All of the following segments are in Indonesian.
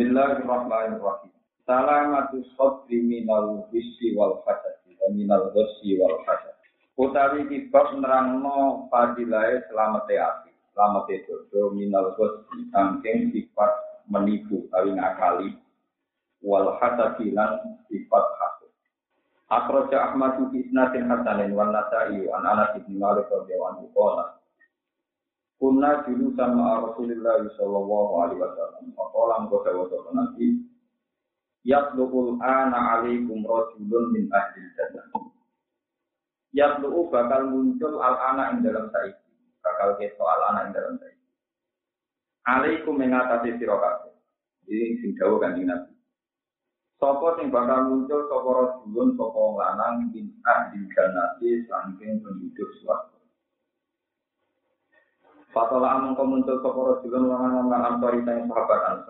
Bismillahirrahmanirrahim. Salamatu sodri minal hissi wal hasadi wa minal ghassi wal hasad. Utawi kibab nerangno fadilahe selamat ati, selamat dodo minal ghassi saking sifat menipu kali ngakali wal hasadi lan sifat hasad. Akhraja Ahmad fi isnadin hasanin wan Nasa'i an Anas bin Malik radhiyallahu anhu qala Kunna dulu sama Rasulullah sallallahu alaihi wasallam. Pakolang kau dawa sapa nabi. Yatlul ana alaikum rajulun min ahli jannah. Yatluu bakal muncul al ana ing dalam saiki. Bakal keto al ana ing dalam saiki. Alaikum mengatasi sira kabeh. Ini sing dawuh kanjeng Nabi. Sopo sing bakal muncul sapa rajulun sapa lanang min ahli jannah saking penduduk swarga. Fatola among muncul sopo rojulun wangan wangan ansori tanya sahabat.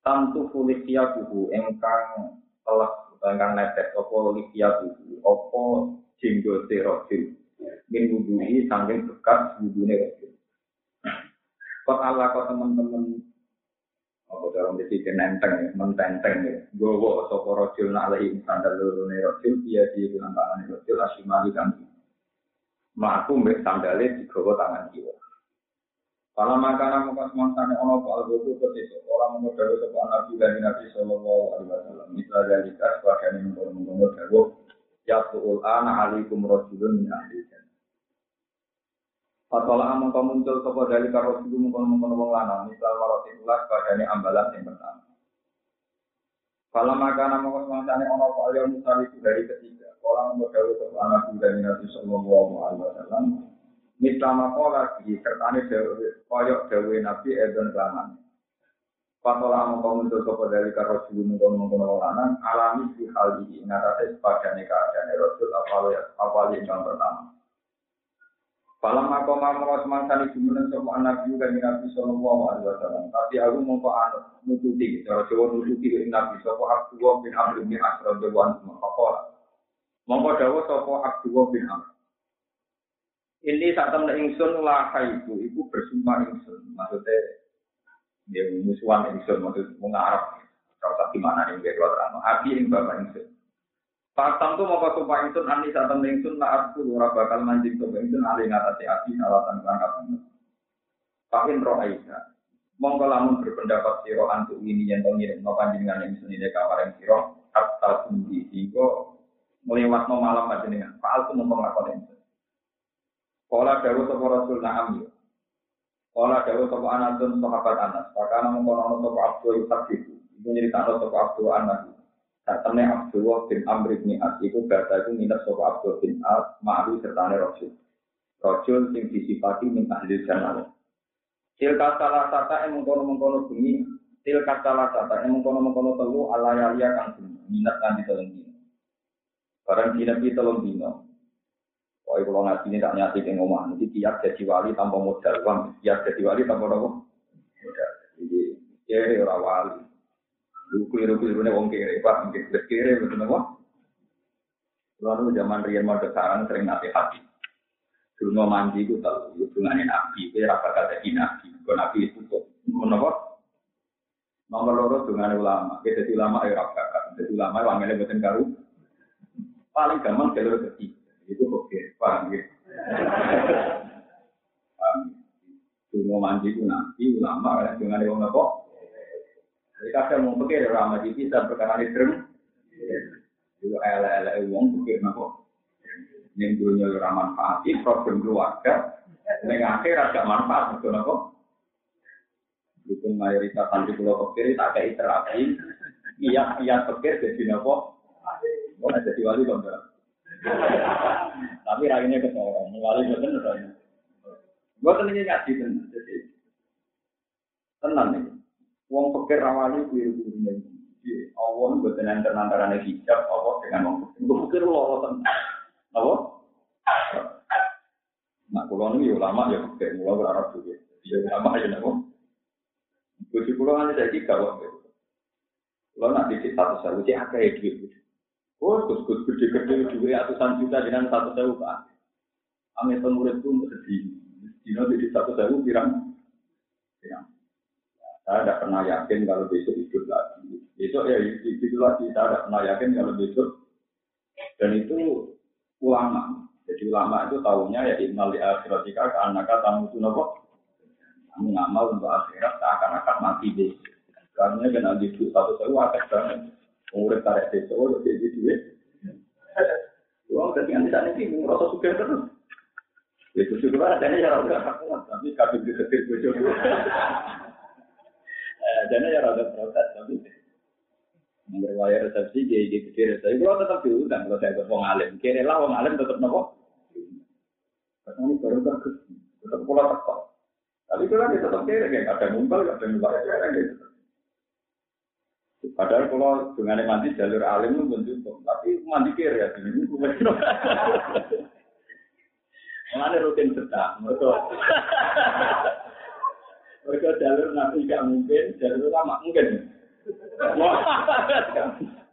Tantu fulisia buhu engkang telah engkang netek opo lisia buhu opo jenggote rojul. Min wudui sangking bekas wudune rojul. Kok Allah kok teman-teman apa dalam desi nenteng, mententeng ya. Gowo sopo rojul nak alaihi sandal lurune iya di bulan tangan rojul asimali kan mlaku mbek sandale digawa tangan kiwa. Kalau makanan muka semangatnya ono pak algojo ketika orang dari sebuah nabi dari nabi sallallahu alaihi wasallam. Misal dari kas sebagian yang mau mengomong dawo ya tuul ana alaikum rasulun min ahli Fatwala amang muncul sopo dari karo suku mungkon mungkon wong lanang. Misal maroti ulas bagian ambalan yang pertama. Kalau makanan muka semangatnya ono pak algojo dari ketiga. Kala modal untuk anak dari Nabi Sallallahu Alaihi Wasallam. Mislama kola di sertane koyok dewe Nabi Eden Klaman. Patola mongko muncul sopo dari karo dulu mongko mongko lanang alami di hal ini ngatasi sepadane keadaan Rasul awal awal yang pertama. Falam aku mau semangsani jumunan sopo anak juga di Nabi Sallallahu Alaihi Wasallam. Tapi aku mongko anu nututi, cara Jawa nututi Nabi sopo aku bin Amr bin Asra Jawa Muhammad. Mongko dawuh sapa Abdullah bin Amr. Ini saat temen ingsun lah itu, ibu bersumpah ingsun. Maksudnya dia musuhan ingsun, maksud mengarap. Kalau tak gimana yang dia keluar. Abi yang bapak ingsun. Pasang tuh mau sumpah ingsun, ani saat temen ingsun lah aku ora bakal manjing coba ingsun alih ngatasi abi alasan berangkat. Pakin roh Aisyah. Mongko lamun berpendapat siro antuk ini yang pengirim no panjenengan yang seni kamar yang siro kata sendiri melewat no malam dengan Pak Al mau ngakon itu. Kala dawuh sapa Rasul na'am ya. Kala dawuh sapa Anatun sahabat Anas. Pakana mengkono sapa Abdul itu. Iku nyeritakno sapa Abdul Anas. Satene Abdul bin Amr bin As iku bata iku minat sapa Abdul bin As ma'ru sertane Rasul. Rasul sing disifati min ahli jannah. Tilka salah sata yang mengkono-mengkono bunyi. Tilka salah sata yang mengkono-mengkono telu ala yalia kang minat nanti telung Barang di Nabi telung dino. Pokoknya kalau ngaji ini tak nyati ke ngomong. Nanti tiap jadi wali tanpa modal. Bang, tiap jadi wali tanpa apa? Modal. Jadi, kiri orang wali. Lu keliru-keliru ini wong kiri. Pak, mungkin kiri, betul apa? Lalu zaman Rian Mode Sarang sering nanti hati. Dulu mau mandi itu tahu hubungannya Nabi. Itu rapat kata di Nabi. Kalau Nabi itu tuh. Kenapa? Nomor loro dengan ulama. Kita ulama ya rapat. Jadi ulama wanginya buatan karu paling gampang jalur ketiga. Itu oke, paham ya? Cuma mandi itu nanti ulama ya dengan yang apa? Jadi kadang mau pikir ramah di bisa perkara ini terus. Juga ala-ala uang pikir apa? Yang dulunya ramah manfaat, problem keluarga, dengan akhir agak manfaat betul apa? Dukung mayoritas nanti pulau pikir tak kayak terapi, iya iya pikir jadi apa? Oh, jadi wali enggak. Tapi raginya kesorong, wali itu bener. Gue tenangnya ngaji bener, jadi tenang nih. Wong pikir rawali biru biru nih. Allah gue tenang tenang antara hijab, Allah dengan wong gue pikir lo tenang. Apa? Nah, kalau ini ulama ya pikir, mulai berharap juga. Ya ulama ya nabo. Gue sih pulau nanti saya tiga waktu. Kalau nanti di satu uji apa ya gitu. Oh, gus gus gede-gede juga ratusan juta dengan satu sewu pak. Ame murid pun sedih. Dino jadi satu sewu pirang. Pirang. Saya tidak pernah yakin kalau besok hidup lagi. Besok ya hidup lagi. Saya tidak pernah yakin kalau besok. Dan itu ulama. Jadi ulama itu tahunya ya innal li akhiratika ka annaka tamutu napa. Kamu ngamal untuk akhirat seakan-akan mati besok. Karena kena hidup satu saya wakas banget. Umur tarik besok udah jadi duit. Uang dari yang di sana sih merasa suka terus. Itu juga ada ya rada tapi kadung disetir bojo. Eh, jadi ya rada protes tapi Berwaya resepsi dia di gede resepsi. Kalau tetap diundang kalau saya ke wong alim, kira lah wong alim tetap nopo. Karena ini baru bagus, tetap pola tekok. Tapi kalau dia tetap kira kayak ada mumpal, ada mumpal ya gitu. Padahal kalau dengan mandi jalur alim itu bentuk, tapi mandi kira ya, ini bukan. Mana rutin sedang, betul. Mereka jalur nabi gak mungkin, jalur lama mungkin.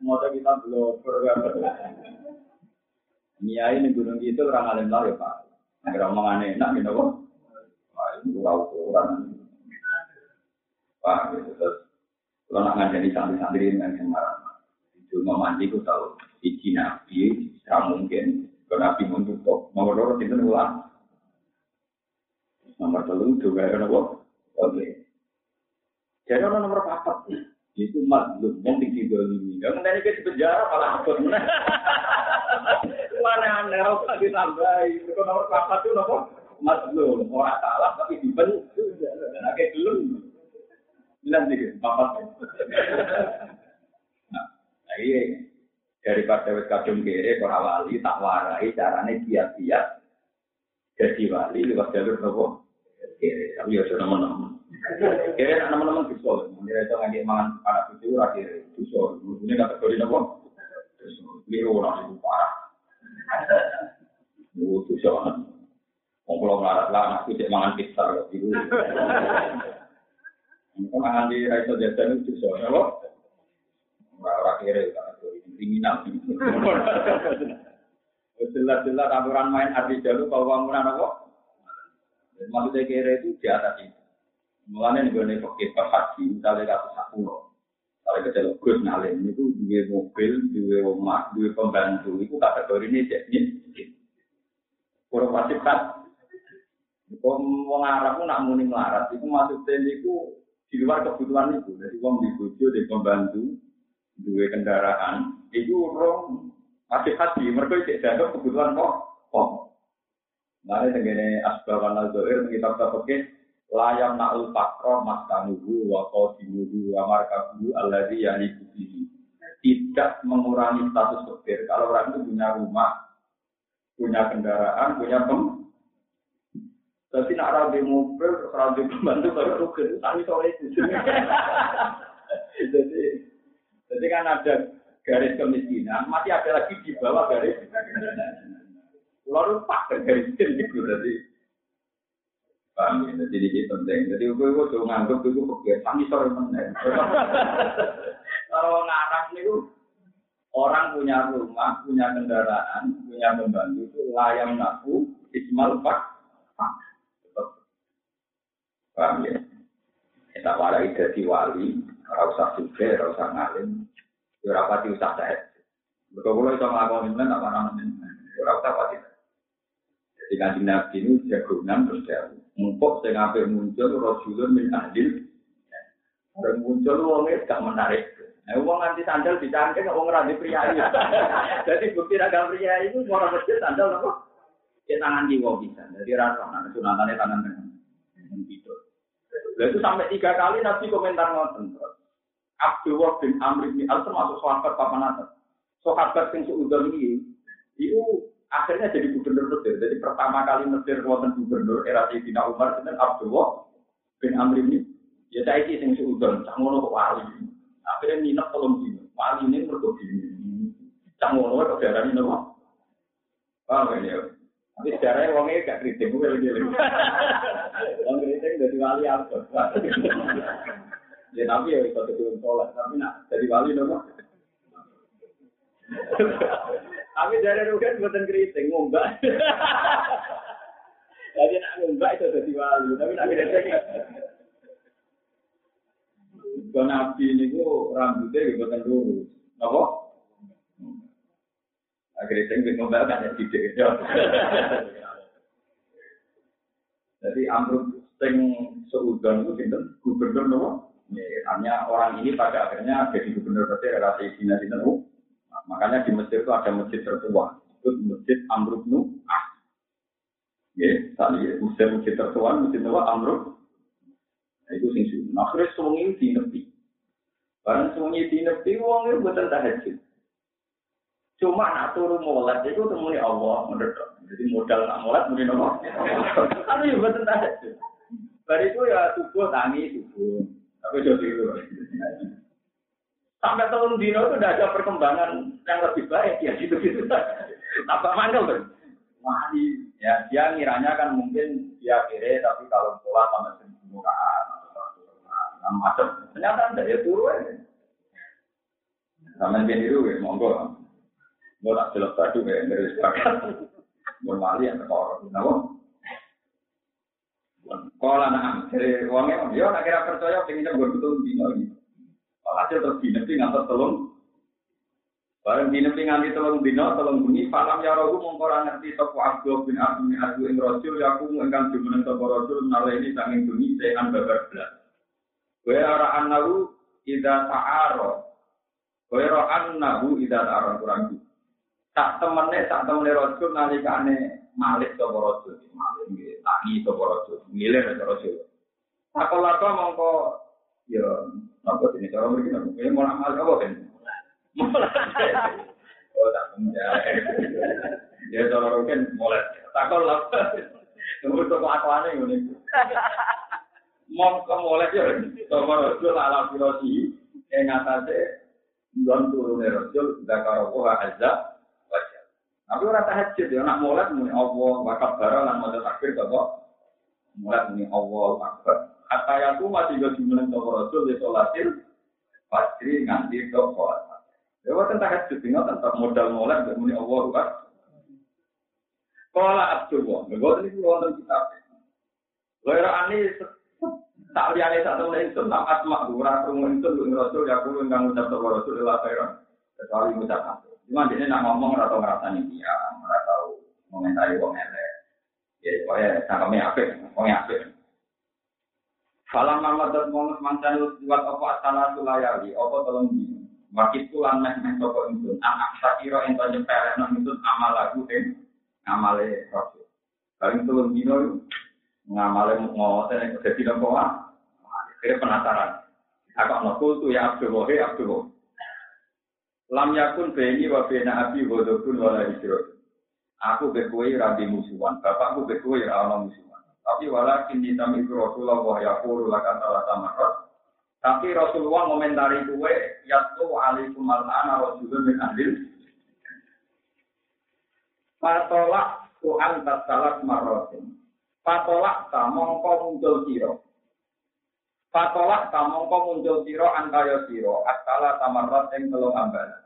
Mau kita belum Niai ini gunung itu orang alim lah ya pak. Agar omong aneh enak gitu kok. Wah itu orang. Pak gitu terus. Kalau nak ngajari santri-santri dengan yang marah. Itu mau mandi ku tahu. Iji nabi, mungkin. Kalau nabi menutup. Nomor dua itu ulang. Nomor telu juga ada nopo. Oke. Jadi orang nomor empat itu mazlum yang tinggi ini. Kalau nanti ke penjara malah apa? Mana aneh apa ditambahi? Itu nomor empat itu nopo. Mazlum orang salah tapi dibenci. Dan akhirnya belum. Bilang sih, papat. Nah, iya. Daripada wis kadung kere, ora wali, tak warai, caranya giat-giat. Jadi wali, lewat jalur nopo. Kere, tapi ya sudah teman-teman. Kere nak teman-teman bisa. Mengira itu nggak mangan anak cucu akhir bisa. Ini kategori nopo. Liru orang itu parah. Oh, bisa. Mau kalau ngelarat lah, anak cucu mangan pizza. Itu. Mungkin mangan di Raiso Jajan itu bisa. Nopo. Orang kere, kategori kriminal. Jelas-jelas aturan main arti jalur kalau bangunan apa? Maksudnya kira itu di atas itu. Mulanya nih gue pakai haji, misalnya kasus satu loh. Kalau kita gus ngalim itu dua mobil, dua rumah, dua pembantu itu kategori ini jadi kurang wajib kan. Kalau mau ngarap nak muni melarat itu maksudnya itu di luar kebutuhan itu. Jadi uang di bojo, di pembantu, dua kendaraan itu orang masih haji. Mereka tidak ada kebutuhan kok. Kok. Nah, ini asbaban al-zohir, kita bisa pakai layam na'ul fakro maskanuhu wa qadimuhu wa markabuhu alladhi yani kubihi. Tidak mengurangi status fakir. Kalau orang itu punya rumah, punya kendaraan, punya pem. Tapi nak rabi mobil, rabi pembantu baru rugi. Tapi sore itu. jadi, jadi kan ada garis kemiskinan, masih ada lagi di bawah garis. Lalu pak garis itu berarti Paham ya? Jadi ini penting. Jadi gue gue tuh nganggep itu kebiasaan sore penting. Kalau ngarang itu orang punya rumah, punya kendaraan, punya pembantu itu layang naku ismal pak. Paham ya? Kita warai jadi wali, rasa suge, rasa ngalim, rapati usah saya. Betul betul itu ngelakuin ini, apa namanya? Rasa pati. Jadi kanji nabi ini jagungan terus jauh. Mumpuk sing ape muncul rajulun min ahlil. Dan muncul wonge gak menarik. Nah, wong nganti sandal dicangkeng wong ora pria. Jadi bukti raga pria itu ora mesti sandal apa? Ya tangan jiwa bisa. Jadi rasa nah sunatane tangan tangan. Gitu. Lalu itu sampai tiga kali Nabi komentar ngoten. Abdullah bin Amr bin Al termasuk sahabat papan atas. Sahabat yang seudon ini, itu akhirnya jadi gubernur Mesir. Jadi pertama kali Mesir wonten gubernur era Sayyidina Umar dan Abdullah bin Amr ini. Ya saya ini sing seudon, cak ngono kok wali. Akhirnya minat tolong dino. Wali ini mergo dino. Cak ngono kok darani nopo? Paham ya? Tapi sejarahnya wongnya gak kritik, gue lagi lagi. Wong kritik dari wali apa? Ya tapi ya itu tuh sholat, tapi nak jadi wali nopo. Tapi dari rugen buatan keriting, ngombak. Jadi nak ngombak itu jadi wali, tapi nak kritik. Ke nabi ini ku rambutnya kan lurus. Apa? Akhirnya saya ingin ngomel kan ya tidak. Jadi amruk sing seudon itu sinten gubernur nopo. hanya orang ini pada akhirnya jadi gubernur berarti relasi Cina di Makanya di Mesir itu ada masjid tertua. Itu masjid Amruk Nu Ah. Ya, tadi Mesir masjid tertua, masjid tua Amruk. Nah, itu sing sunnah. Akhirnya semuanya di nepi. Barang semuanya di nepi, uang itu buatan tahajud. Cuma nak turun mulat itu temui Allah menurut. Jadi modal nak mulat mungkin Allah. Tapi ya buatan tahajud. Dari itu ya subuh tangis subuh. Tapi jadi itu. Sampai tahun dino itu udah ada perkembangan yang lebih baik ya gitu-gitu. Tambah mangkel tuh. Wali ya dia ngiranya kan mungkin dia kira tapi kalau sholat sama sembuhan atau macam ternyata enggak ya turun. Sama dia itu ya monggo. Mau tak jelas tadi ya dari sekarang. Mau mali yang tekor. Kenapa? Kalau anak dari uangnya, ya nak kira percaya pengen gue betul dino gitu. Hasil terus dinepi ngantar telung. Bareng dinepi nganti telung dino, telung bunyi. Falam ya rohu mengkorang ngerti toko abdu bin abdu bin abdu ing rojul. Ya aku engkang jumeneng toko rojul. Nala ini sanging bunyi sehan babar belas. Kue araan nahu ida ta'aro. Kue ro'an nahu ida ta'aro kurang Tak temene, tak temene rojul nalikane malik toko rojul. Malik, tangi toko rojul. Ngilir toko rojul. Tak kalau mongko ya apa ini cara begini ini mau amal apa kan oh tak ya cara mungkin mulai. Takol lah tunggu toko aku aneh ini mau kemulai ya toko rasul ala filosi yang atasnya don turun rasul karo azza tapi orang tahajud ya nak mulai muni Allah wakaf barang lan mau takbir toko mulai muni Allah akbar Kata yang tuh masih gak jumlah toko rasul di sholatil pasti nganti sholat. Ya tentang tahajud tinggal tentang modal mulai gak muni Allah kan. Kala Abdullah, gue ini wonten kitab. Lera ani tak liane satu lain tak asma ora krungu itu lu rasul ya kulo ngucap toko rasul la khairan. Kecuali ngucap apa. Cuma dia nak ngomong atau ngerasani dia, ora tahu komentari wong elek. Ya, pokoknya cangkemnya apik, wong apik. Falam dan mau mantan lu buat apa asana sulayali, apa tolong di Wakit tulan meh meh toko itu, anak sakiro ento nyepelek nang itu amal lagu en ngamale rasul. Paling tolong dino ngamale ngoten yang jadi nopo. Kira penasaran. Aku mau tuh ya Abdul Wahid Abdul. Lam yakun beni wa bena abi hodokun wala hijrot. Aku bekoi rabi musuhan, bapakku bekoi ra musuhan. Tapi walakin hitam itu Rasulullah wa yaqulu laka salah Tapi Rasulullah komentari kue yaitu alaikum al-ana rasulun min ahlil. Patolak Tuhan tasalat marrotin. Patolak ta mongko muncul siro. Ta mongko muncul siro antaya siro. Asala tamarrat yang telung ambalan.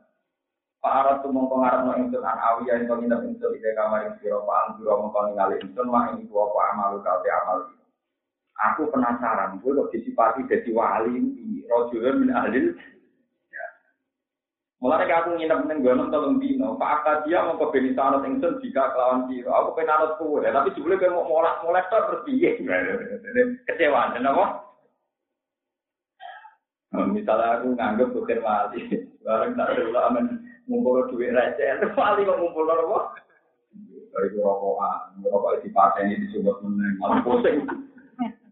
Pak Arab tuh mau pengarap no insun an awiyah yang kau nginep insun ide kamar siro Pak Anjuro kau ningali insun mah ini dua apa amal kau amal Aku penasaran, gue kok disipati jadi wali di rojulun min ahlil. Ya. Mulai aku nginep neng gunung tolong dino, Pak dia mau ke beni sanot insun jika kelawan siro. Aku pengen anut kue, tapi sebelumnya gue mau mulai mulai terus piye. Kecewa, kenapa? Misalnya aku nganggep bukan wali, bareng tak ada aman ngumpul duit receh, paling kok ngumpul apa? Dari rokokan, rokok di partai ini disebut meneng, malah pusing.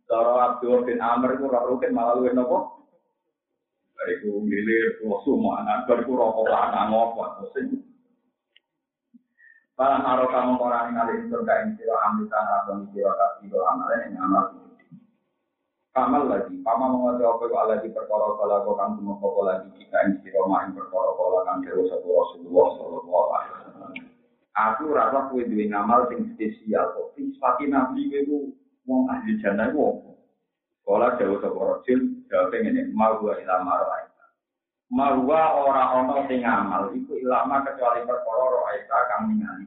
Kalau Abdul bin Amr itu rokok rukin malah lu nopo. Dari ku milir, ku semua anak, dari ku rokokan, ngopot, pusing. Kamu orang yang ngalir surga ini siro ambitan atau siro kasih do amal yang amal Kamal lagi, pama mengerti apa itu lagi perkara kala kau kan cuma kau lagi jika ini siro main perkara kala kan dewa satu Rasulullah Sallallahu Alaihi Wasallam. Aku rasa kue dua ngamal sing spesial kok. Sepati nabi kue wong ahli jannah wong. Kala dewa satu Rasul jawab ini mau gua ilama roh Mau ora ono sing ngamal iku ilama kecuali perkara roh aita kang ningali.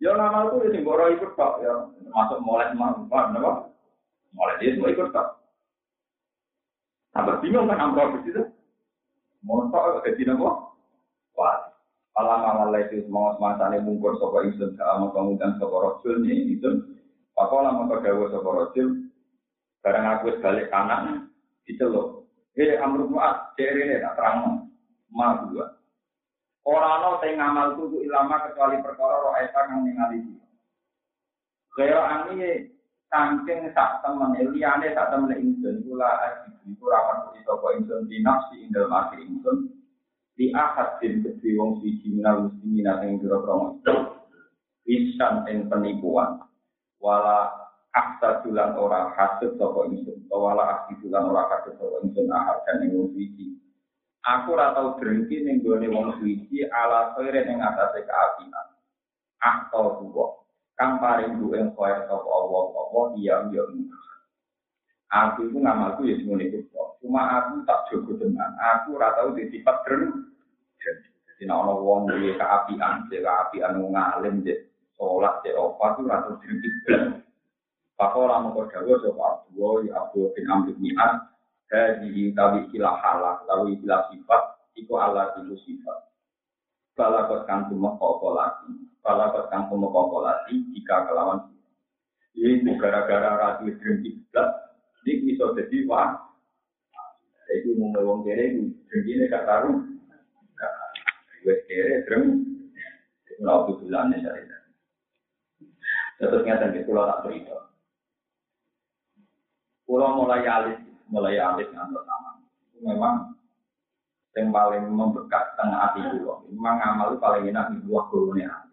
Ya ngamal ku sing roh ikut kok ya masuk mulai mau, napa? Mulai dia semua ikut tak. Sampai bingung kan amro itu. Montok jadi nopo? Wah, Alam amal itu mau semasane mungkur sapa ingsun sama kemudian sapa rajul ni itu. Pakola maka dawa sapa rajul barang aku balik kanan diceluk. Eh amruk muat ini tak terang ma dua. Ora ana sing ngamal ilama kecuali perkara roh eta kang ningali. Kaya ani saking sak temen liyane sak temen ingsun kula aji iku ra iso kok ingsun dinafsi indal mati ingsun. Di ahad din kedhi wong siji minal muslimin ing pira-pira Isan ing penipuan. Wala aksa dulan ora hasud sapa ingsun. Wala aksi dulan ora hasud sapa ingsun ahad dan ing wong siji. Aku ora tau drengki ning gone wong siji ala sore ning atase kaapian atau buka kang paring duwe kaya sapa Allah apa iya iya Aku itu ngamalku ya semuanya itu Cuma aku tak jogo dengan aku rata di sifat dren. Jadi nak ono wong duwe keapian, cek keapian wong ngalim cek salat cek apa itu rata sedikit. Pakola mengko dawa sapa Abdullah ya Abu bin Amr bin As dari tawi ilah halak, tawi sifat, iku Allah itu sifat. Balakot kang tumekoko lagi, balakot kang tumekoko lagi jika kelawan ini gara-gara ratu drengki belas, ini bisa jadi wah itu mau ngomong kere itu begini gak taruh. Gue kere itu lalu bulannya saya. Terus nyata gitu lo tak cerita. Pulau mulai alis, mulai alis ngantor sama. Memang yang paling membekas tengah hati pulau. Memang amal itu paling enak di kulunnya hati.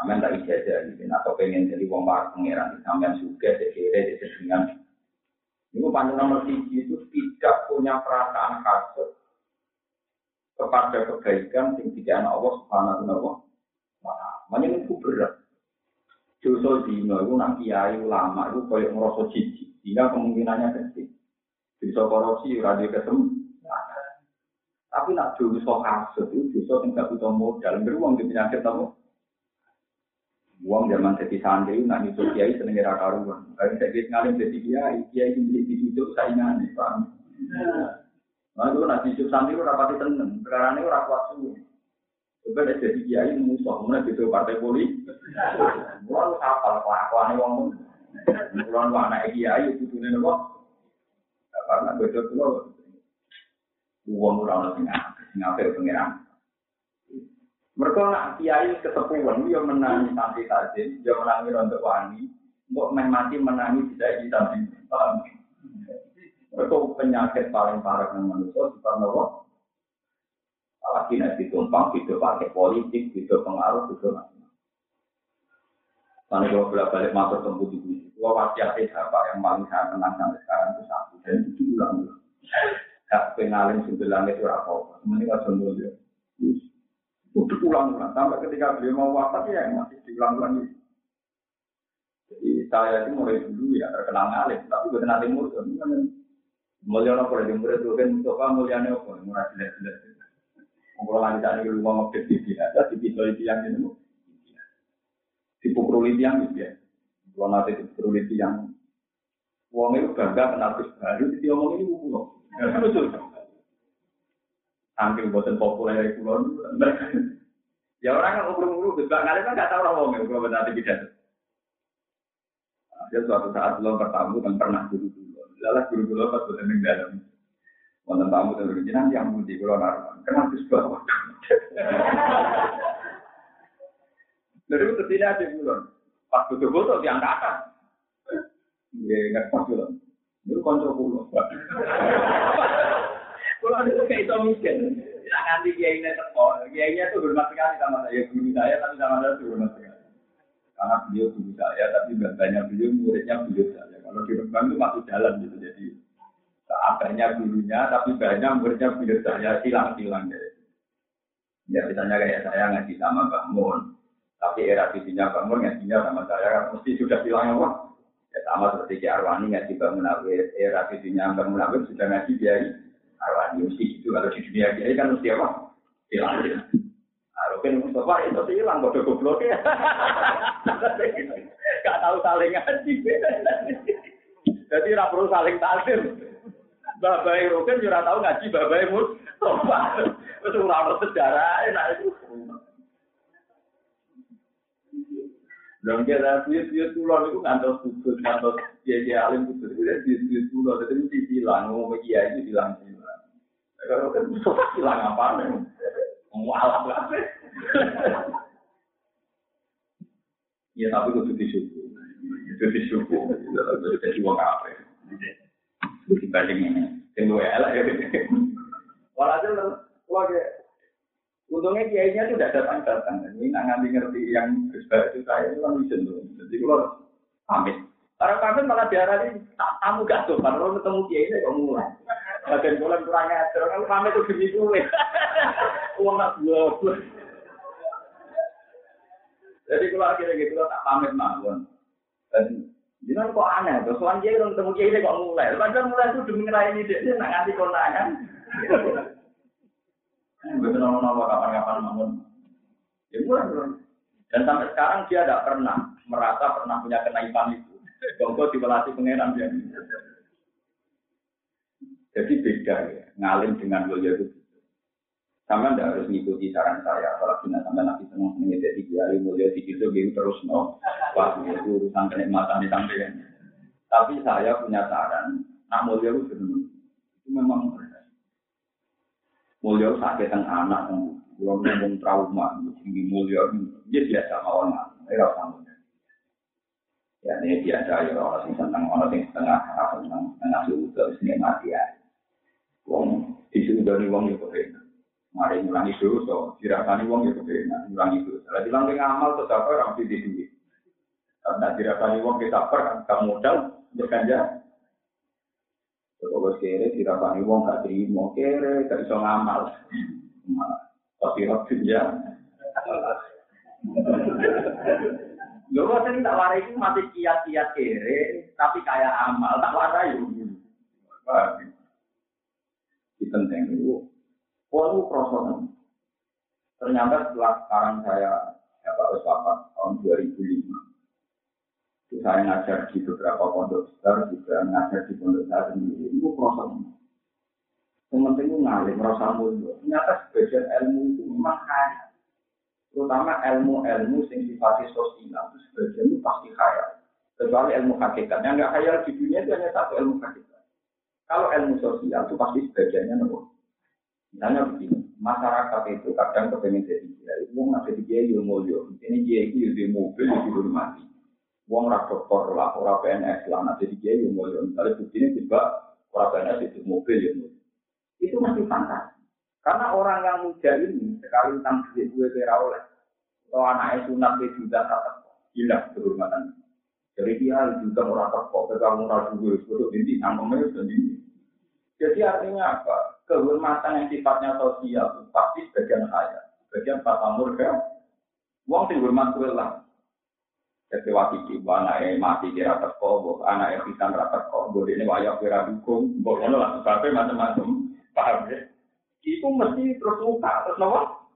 Sampai tak ijazah gitu, atau pengen jadi wong para pangeran, sampai suka, sekiranya, dengan ini panjang nomor tiga itu tidak punya perasaan kasut kepada kebaikan yang tidak anak Allah subhanahu wa ta'ala. itu berat. Dosa dino itu nak kiai ulama itu kayak ngerasa jijik, sehingga kemungkinannya kecil. Bisa korupsi, radio ketemu. Tapi nak dosa kasut itu dosa yang tidak butuh modal, beruang di penyakit apa? Uang zaman jadi santri, nak nyusul kiai seneng era karuan. Kalau saya kira ngalim jadi kiai, kiai ini jadi itu saingan, paham? Nah itu nak nyusul santri itu rapati tenang. Sekarang ini orang kuat semua. Ada jadi kiai musuh, mana gitu partai politik. Mulai apa kelakuan uang pun. Mulai anak kiai itu tuh nih Karena beda tuh uang orang orang sing ngapel pengiran. Mereka nak kiai kesepuan, dia menangi santri tajin, dia menangi rontok wani, untuk mati menangi tidak di santri. Mereka penyakit paling parah dengan manusia, apa? Apalagi nanti tumpang, hidup pakai politik, hidup pengaruh, hidup macam Karena kalau bolak balik masuk tempat di gua pasti ada siapa yang paling saya tenang sampai sekarang itu satu, dan itu ulang-ulang. Hak pengalim sembilan itu apa? Mending aja dia. Untuk ulang-ulang sampai ketika beliau mau wafat ya masih diulang-ulang itu. Jadi saya itu mulai dulu ya terkenal ngalim, tapi bukan nanti murid. Mulia apa lagi murid itu kan coba mulianya apa? Mulai jelas-jelas. Kalau lanjut tadi dulu mau ngepet di sini ada di pisau itu yang ini. Dipukul itu yang itu ya. Kalau nanti dipukul itu yang Uang itu bangga kenal baru, dia ngomong ini buku loh. Saking bosan populer itu loh. Ya orang kan ngobrol-ngobrol, juga kali kan nggak tahu lah ngomong kalau benar tidak. Dia suatu saat belum bertamu dan pernah dulu dulu. Lalu guru dulu pas bosan di dalam. Tamu dan nanti yang mudi kalau naruh. Kenapa sih bawa? Dari itu tidak ada bulan. Pas betul-betul diangkatan. Ya, nggak pas bulan. Itu kontrol pulau. Kalau itu kayak itu mungkin. Nanti kiai ini teko, kiai itu hormat sekali sama saya, guru saya, tapi sama saya itu hormat sekali. Karena beliau guru saya, tapi banyak beliau muridnya beliau saya. Kalau di Rembang itu masuk jalan gitu, jadi banyak gurunya, tapi banyak muridnya beliau saya, silang-silang deh. Ya misalnya kayak saya ngaji sama Bang Mun, tapi era visinya Bang Mun ngajinya sama saya kan mesti sudah bilang apa? Ya sama seperti Ki Arwani ngaji Bang Munawir, era visinya Bang Munawir sudah ngaji dia Arwani mesti itu kalau di dunia ini kan mesti apa? Hilang. Arwani Mustafa itu hilang kode goblok ya. Gak tahu saling ngaji. Jadi tidak perlu saling tasir. Babai Rogen juga tahu ngaji babai Mustafa. Itu ora sejarah enak itu. Dan kita bias-bias pulau itu ngantos kudus, ngantos kiai alim kudus itu bias-bias pulau. Jadi mesti bilang, ngomong kiai itu bilang Mustafa bilang apa nih? Mualaf apa? Ya tapi itu disyukur. Itu disyukur. Jadi uang apa? Dibanding ini. Tunggu ya lah ya. Walhasil kalau Untungnya kiainya itu tidak datang datang. Ini nggak ngerti yang besar itu saya itu kan bisa tuh. Jadi kalau pamit. Orang pamit malah diarani tamu gak tuh. Kalau ketemu kiai ini kok mulai. Bagian bulan kurang ajar. Kalau pamit itu gini tuh. Uang nggak goblok. Jadi kalau akhirnya gitu tak pamit mawon. Dan Jangan kok aneh, terus soalnya dia ketemu kiai ini kok mulai. Padahal mulai itu demi ngerayain ide, dia nak nganti kondangan. Betul nama kapan-kapan bangun. Ya mulai Dan sampai sekarang dia tidak pernah merasa pernah punya kenaikan itu. Bongko dipelatih pengenan dia. Jadi beda ya, ngalim dengan mulia itu. Sama tidak harus mengikuti saran saya, apalagi tidak sampai nanti senang senang jadi kiai mulia di situ gitu terus no. Wah itu urusan kenikmatan di samping. Tapi saya punya saran, nak mulia itu itu memang mulia sakit teng anak yang belum ngomong trauma tinggi mulia dia biasa mawon ora usah ya ini biasa ya orang sing tentang orang sing setengah tentang setengah suhu terus ini mati ya wong disuruh dari wong itu kena mari ngulangi dulu so dirasani wong itu kena ngulangi dulu kalau bilang dengan amal tetap orang tidak duit karena dirasani wong kita per kan kamu modal berkanja Terus kere dirapani wong gak terima kere gak iso ngamal. Tapi waktu ya. Lho sing tak warai mati kiat-kiat kere tapi kayak amal tak warai. Di penting itu. Walau proses Ternyata setelah sekarang saya ya Pak Uswafat tahun 2005 saya ngajar di beberapa pondok besar, juga ngajar di pondok saya sendiri. Itu proses. Yang penting itu ngalir, merasa mulia. Ternyata sebagian ilmu itu memang kaya. Terutama ilmu-ilmu yang sifatnya sosial, itu sebagian itu pasti kaya. Kecuali ilmu hakikat. Yang nggak kaya di dunia itu hanya satu ilmu hakikat. Kalau ilmu sosial itu pasti sebagiannya nopo. Misalnya begini, masyarakat itu kadang kepengen jadi kiai, mau nggak jadi kiai ilmu Ini kiai itu di mobil, di mati. Wong ora dokter lah, ora PNS lah, nanti dia yang mau misalnya bukti ini juga ora PNS itu mobil ya Itu masih fantasi. Karena orang yang muda ini sekali tentang duit gue kira oleh, atau anaknya sunat dia juga tak gila kehormatan. Jadi dia juga orang teko, pegang murah juga, untuk ini angkongnya sendiri. Jadi artinya apa? Kehormatan yang sifatnya sosial pasti sebagian saya, bagian Pak Amur kan. Wong sing hormat lah, jadi wakil ibu anaknya mati kira teko, anaknya pisan rata teko, boleh ini wayak kira dukung, boleh lah sampai macam-macam, paham ya? Itu mesti terus muka, terus nopo.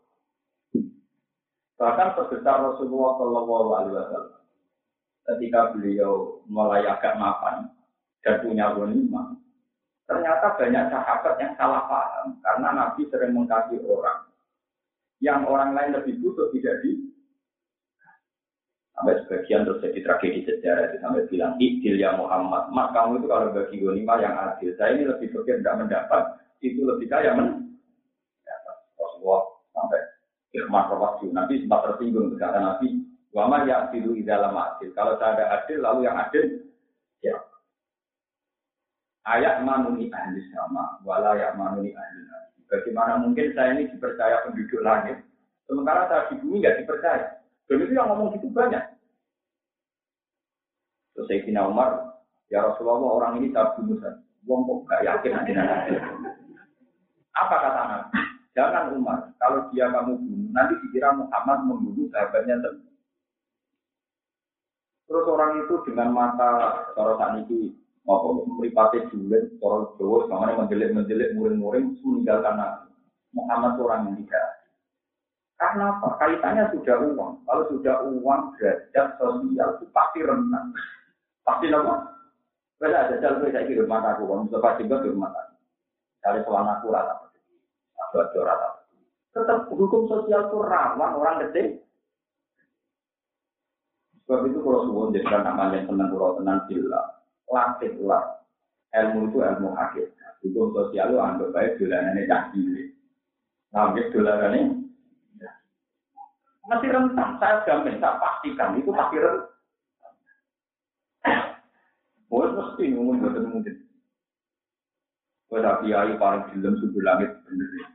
Bahkan sebesar Rasulullah Shallallahu Alaihi Wasallam, ketika beliau mulai agak mapan dan punya ghanimah, ternyata banyak sahabat yang salah paham karena Nabi sering mengkasih orang yang orang lain lebih butuh tidak di Sampai sebagian terus jadi tragedi sejarah itu sampai bilang, Idil ya Muhammad, mas kamu itu kalau bagi gonima yang adil, saya ini lebih berpikir tidak mendapat, itu lebih kaya men. Rasulullah sampai ikhmat rawasyu, nanti sempat tersinggung kata Nabi, Wama ya adilu dalam adil. Kalau saya ada adil, lalu yang adil, ya. Ayat manuni ahli sama, wala ya manuni ahli Bagaimana mungkin saya ini dipercaya penduduk langit, sementara saya di bumi nggak dipercaya. Dan itu yang ngomong gitu banyak. Terus Sayyidina Umar, ya Rasulullah orang ini tak bunuh saja. Wong kok gak yakin nanti Apa kata Nabi? Jangan Umar, kalau dia kamu bunuh, nanti dikira Muhammad membunuh sahabatnya sendiri. Terus orang itu dengan mata saat ini apa meripati julen, cara Jawa, sama menjelik-menjelik muring-muring meninggalkan Nabi. Muhammad orang yang tidak karena apa? Kaitannya sudah uang. Kalau sudah uang, derajat sosial itu pasti rendah. Pasti apa? Beda ada jalan saya kira rumah aku, kalau pasti juga di rumah aku. Cari soal aku rata. Aku rata. Tetap hukum sosial itu rawan orang gede. Sebab itu kalau suwon jadikan namanya tenang pulau tenang gila. Latihlah. Ilmu itu ilmu hakikat. Hukum sosial itu anggap baik dolanannya cilik. Nah, dolanannya masih rentan, saya jamin, saya pastikan itu pasti rentan. Oh, mesti ngomong buatan mungkin. Pada kiai paling film subuh langit bener ya.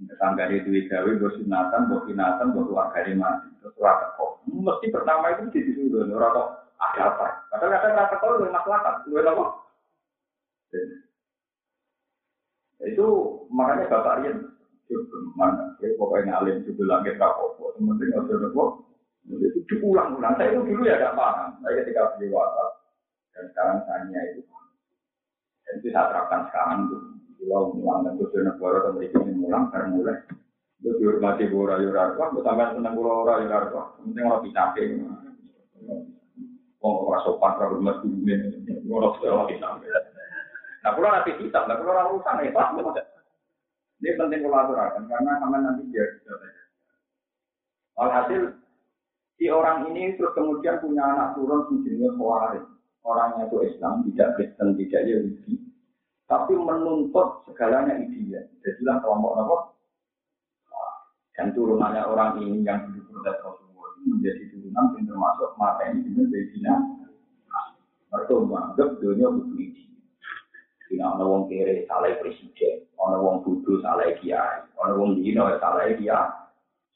Tetangga itu gawe, gue sunatan, gue kinatan, gue keluarga di mati. Terus kok. Mesti pertama itu di situ dulu, rata ada apa? Padahal ada rata kok, gue masyarakat, gue apa? Itu makanya bapak Rian mana? Ya, pokoknya alim juga langit rapopo. Penting ada nopo. Itu diulang-ulang. Saya itu dulu ya tidak paham. Saya ketika beli WhatsApp dan sekarang saya itu. Dan itu saya terapkan sekarang itu. Kalau mulang dan tujuh negara atau mereka ini mulang, karena mulai. Itu dihormati bora yurarwa, itu sampai senang bora ora yurarwa. Penting orang Oh, orang sopan, dulu ini. Orang sudah lagi sampai. Nah, kalau nanti kita, nah kalau orang urusan ya, ini penting kolaborasi karena sama nanti dia bisa. Alhasil si orang ini terus kemudian punya anak turun menjadi Khawarij. Orangnya itu Islam, tidak Kristen, tidak Yahudi. Tapi menuntut segalanya ideal. Jadilah kelompok apa? Dan turunannya orang ini yang dulu protes Rasulullah menjadi turunan yang termasuk mata ini dengan Bedina. Mereka menganggap dunia butuh ideal. Dina ana wong kere salah presiden, ana wong bodho salah kiai, ana wong dino salah kiai.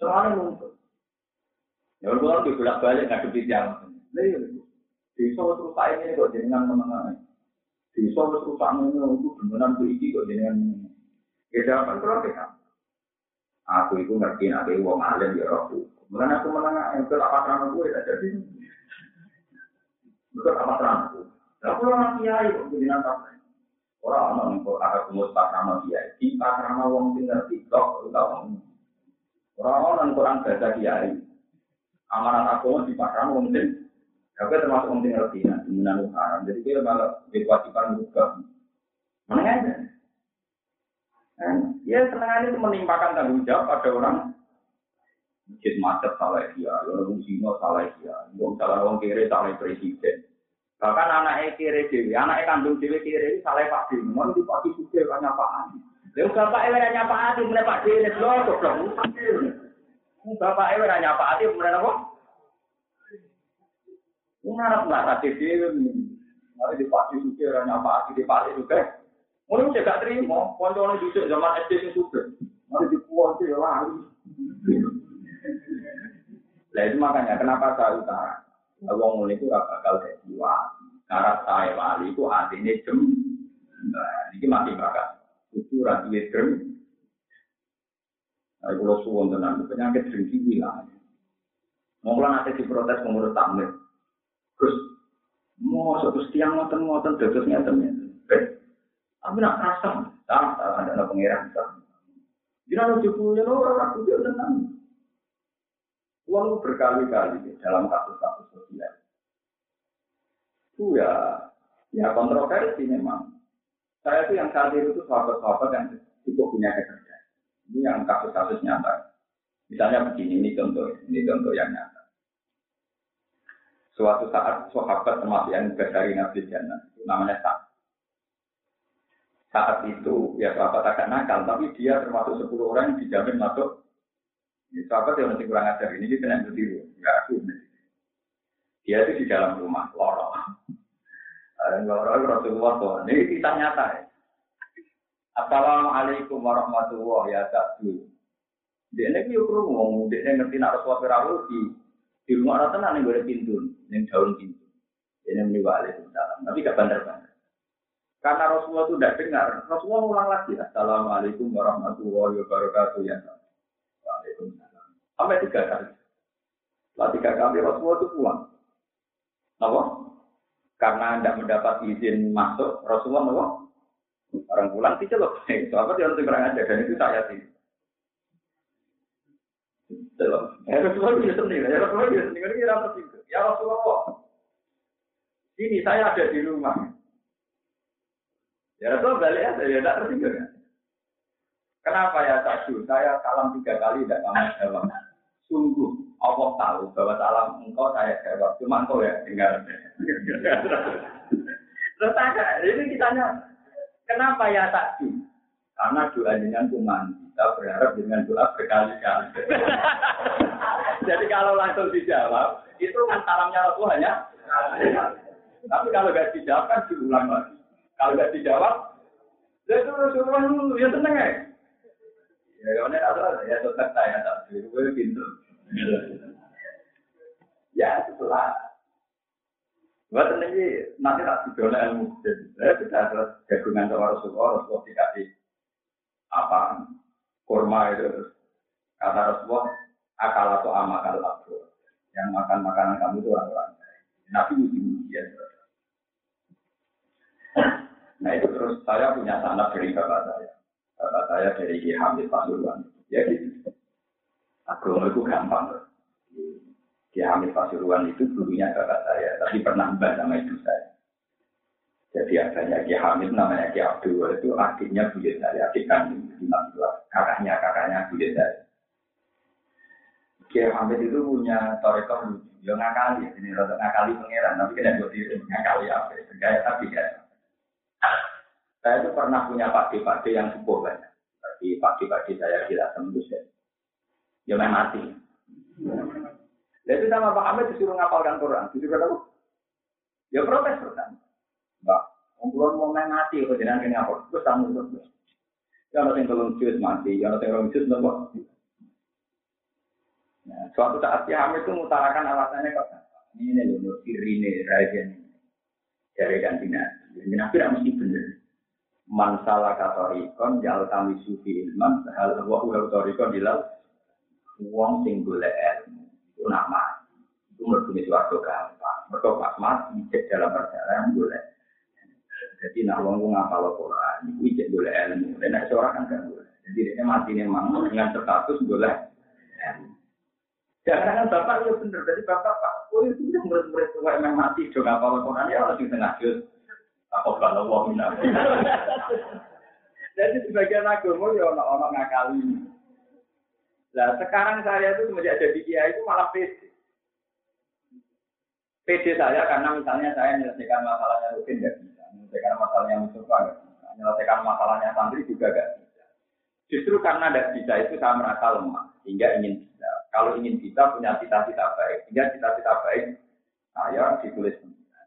Soalnya nuntut. Ya kalau di bolak balik nggak kepi jam. Iya, solo terus saya ini kok jenengan menengah. Solo terus saya ini itu beneran berisi kok jenengan. Ya kan kalau kita. Aku itu ngerti nanti wong alim ya rohku. Kemudian aku menengah, yang apa terang gue tidak jadi. Betul apa terang aku. Aku orang kiai kok jenengan apa? Orang orang yang ada kumut pakrama kiai, di pakrama wong sing ngerti tok utawa Orang orang kurang baca kiai, amanat aku di pakrama wong sing tapi termasuk wong sing ngerti nah di mana haram. Jadi dia malah diwajibkan juga. Mana aja. Kan, ya senangan itu menimpakan tanggung jawab pada orang masjid macet salah dia, orang Cina salah dia, orang salah orang kiri salah presiden. Bahkan anak kiri dewi, anak kandung dewi kiri salah pak dewi, mau di pak dewi juga nyapaan. Lalu bapak ewe nyapaan, mulai pak dewi lo goblok. Bapak ewe nyapaan, mulai apa? Ngarap nggak tadi dewi, mari di pak dewi juga nyapaan, di pak dewi juga. Mulai gak terima, koncono duduk zaman SD yang sudah. Mari di puan sih lari. Nah itu makanya kenapa saya utara. Wong ngono itu ora bakal dadi wali. Syarat saya wali itu artinya jem. Nah, ini masih bakal. Itu duwe jem. Nah, kalau suwon tenan penyakit dengki hilang. Mau nanti diprotes pengurus tamir. Terus mau satu tiang ngoten ngoten terus ngeten Tapi nak rasa, tak ada pengiran. Jangan lupa ya orang aku dia tenang. Uang berkali-kali dalam kasus-kasus sosial. Itu ya, ya kontroversi memang. Saya itu yang saat itu sahabat-sahabat yang cukup punya kerja. Ini yang kasus-kasus nyata. Misalnya begini, ini contoh, ini contoh yang nyata. Suatu saat sahabat termasuk yang dari Nabi Jannah, namanya Sa'ad. Saat itu, ya sahabat agak nakal, tapi dia termasuk 10 orang yang dijamin masuk Sahabat yang masih kurang ajar ini kita yang berdiri, enggak aku. Dia itu di dalam rumah, lorong. Lorong Rasulullah tuh, ini kita nyata ya. Assalamualaikum warahmatullahi wabarakatuh. Dia ini yuk ngomong, dia ngerti nak Rasulullah Firawu di rumah rata nanti gue pintu, yang daun pintu. Ini meniwali dalam, tapi gak bandar-bandar. Karena Rasulullah itu tidak dengar, Rasulullah ulang lagi. Assalamualaikum warahmatullahi wabarakatuh ya. Sampai tiga kali. Setelah tiga kali Rasulullah itu pulang. Apa? Karena tidak mendapat izin masuk, Rasulullah apa? Orang pulang. Itu apa dia harus kurang aja dan itu saya sih. Ya Rasulullah itu sendiri. Ya Rasulullah itu sendiri. Ini sih? Ya Rasulullah. Ini saya ada di rumah. Ya Rasul balik aja, ya tidak tertinggal. Kenapa ya Sadu? Saya salam tiga kali tidak kamu jawab. Sungguh Allah tahu bahwa salam engkau saya jawab. Cuma engkau ya dengar. Terus ini kitanya, kenapa ya Sadu? Karena doa dengan cuma kita berharap dengan doa berkali-kali. Jadi kalau langsung dijawab, itu kan salamnya Rasul hanya tapi kalau nggak dijawab kan diulang lagi. Kalau nggak dijawab, ya Rasulullah dulu, ya tenang ya. Ya, ada ya tetap pintu. Ya setelah Buat ini nanti tak dijual ilmu. Saya bisa terus jagungan sama Rasulullah, Rasulullah dikasih apa kurma itu kata Rasulullah akal atau amakal aku yang makan makanan kamu itu orang-orang Nabi uji ya. Nah itu terus saya punya sanak dari bapak saya. Bapak saya dari Ki Hamid Pasuruan. Ya gitu. Agama itu gampang. Ki Hamid Pasuruan itu dulunya bapak saya, tapi pernah mbak sama ibu saya. Jadi adanya Ki Hamid namanya Ki Abdul itu adiknya buyut saya, adik kandung kakaknya kakaknya buyut saya. Ki Hamid itu punya torekoh lucu, ya ngakali, ini rada ngakali pangeran, tapi kena gue diri ngakali apa, gaya tapi ya. Saya itu pernah punya padi-padi yang sepuh banyak. Tapi padi-padi saya tidak tembus ya. Ya memang mati. Jadi sama Pak Ahmed disuruh ngapalkan Quran. Disuruh apa? Ya protes pertama. Mbak, Kulon mau main mati, kok jangan kini apa? Terus tamu terus. Ya yang belum jus mati, ya yang belum jus nopo. Nah, suatu saat ya Hamid itu mengutarakan alasannya kok. Ini loh, ini raja ini. Dari kantina. Jadi nabi mesti benar. Man salah katorikon, jal kami sufi ilman, hal wa ulah torikon dilal. Uang sing golek ilmu itu nama. Itu merguni suatu gampang. Mereka pas mati, cek dalam perjalanan boleh. Jadi nak wong ngapal Quran, itu cek ilmu. Dan nak seorang kan kan boleh. Jadi dia mati memang dengan status boleh. Jangan bapak itu bener, jadi bapak pak, oh itu murid-murid tua yang mati dong ngapal Quran ya harus tengah jus. Apa kalau wong Jadi sebagian agama ya orang-orang ngakali. Nah sekarang saya itu semenjak jadi kiai itu malah pede. Pede saya karena misalnya saya menyelesaikan masalahnya rutin nggak bisa, menyelesaikan masalahnya Mustafa nggak bisa, menyelesaikan masalahnya santri juga nggak bisa. Justru karena tidak bisa itu saya merasa lemah, hingga ingin bisa. Kalau ingin bisa punya cita-cita baik, hingga cita-cita baik saya ditulis.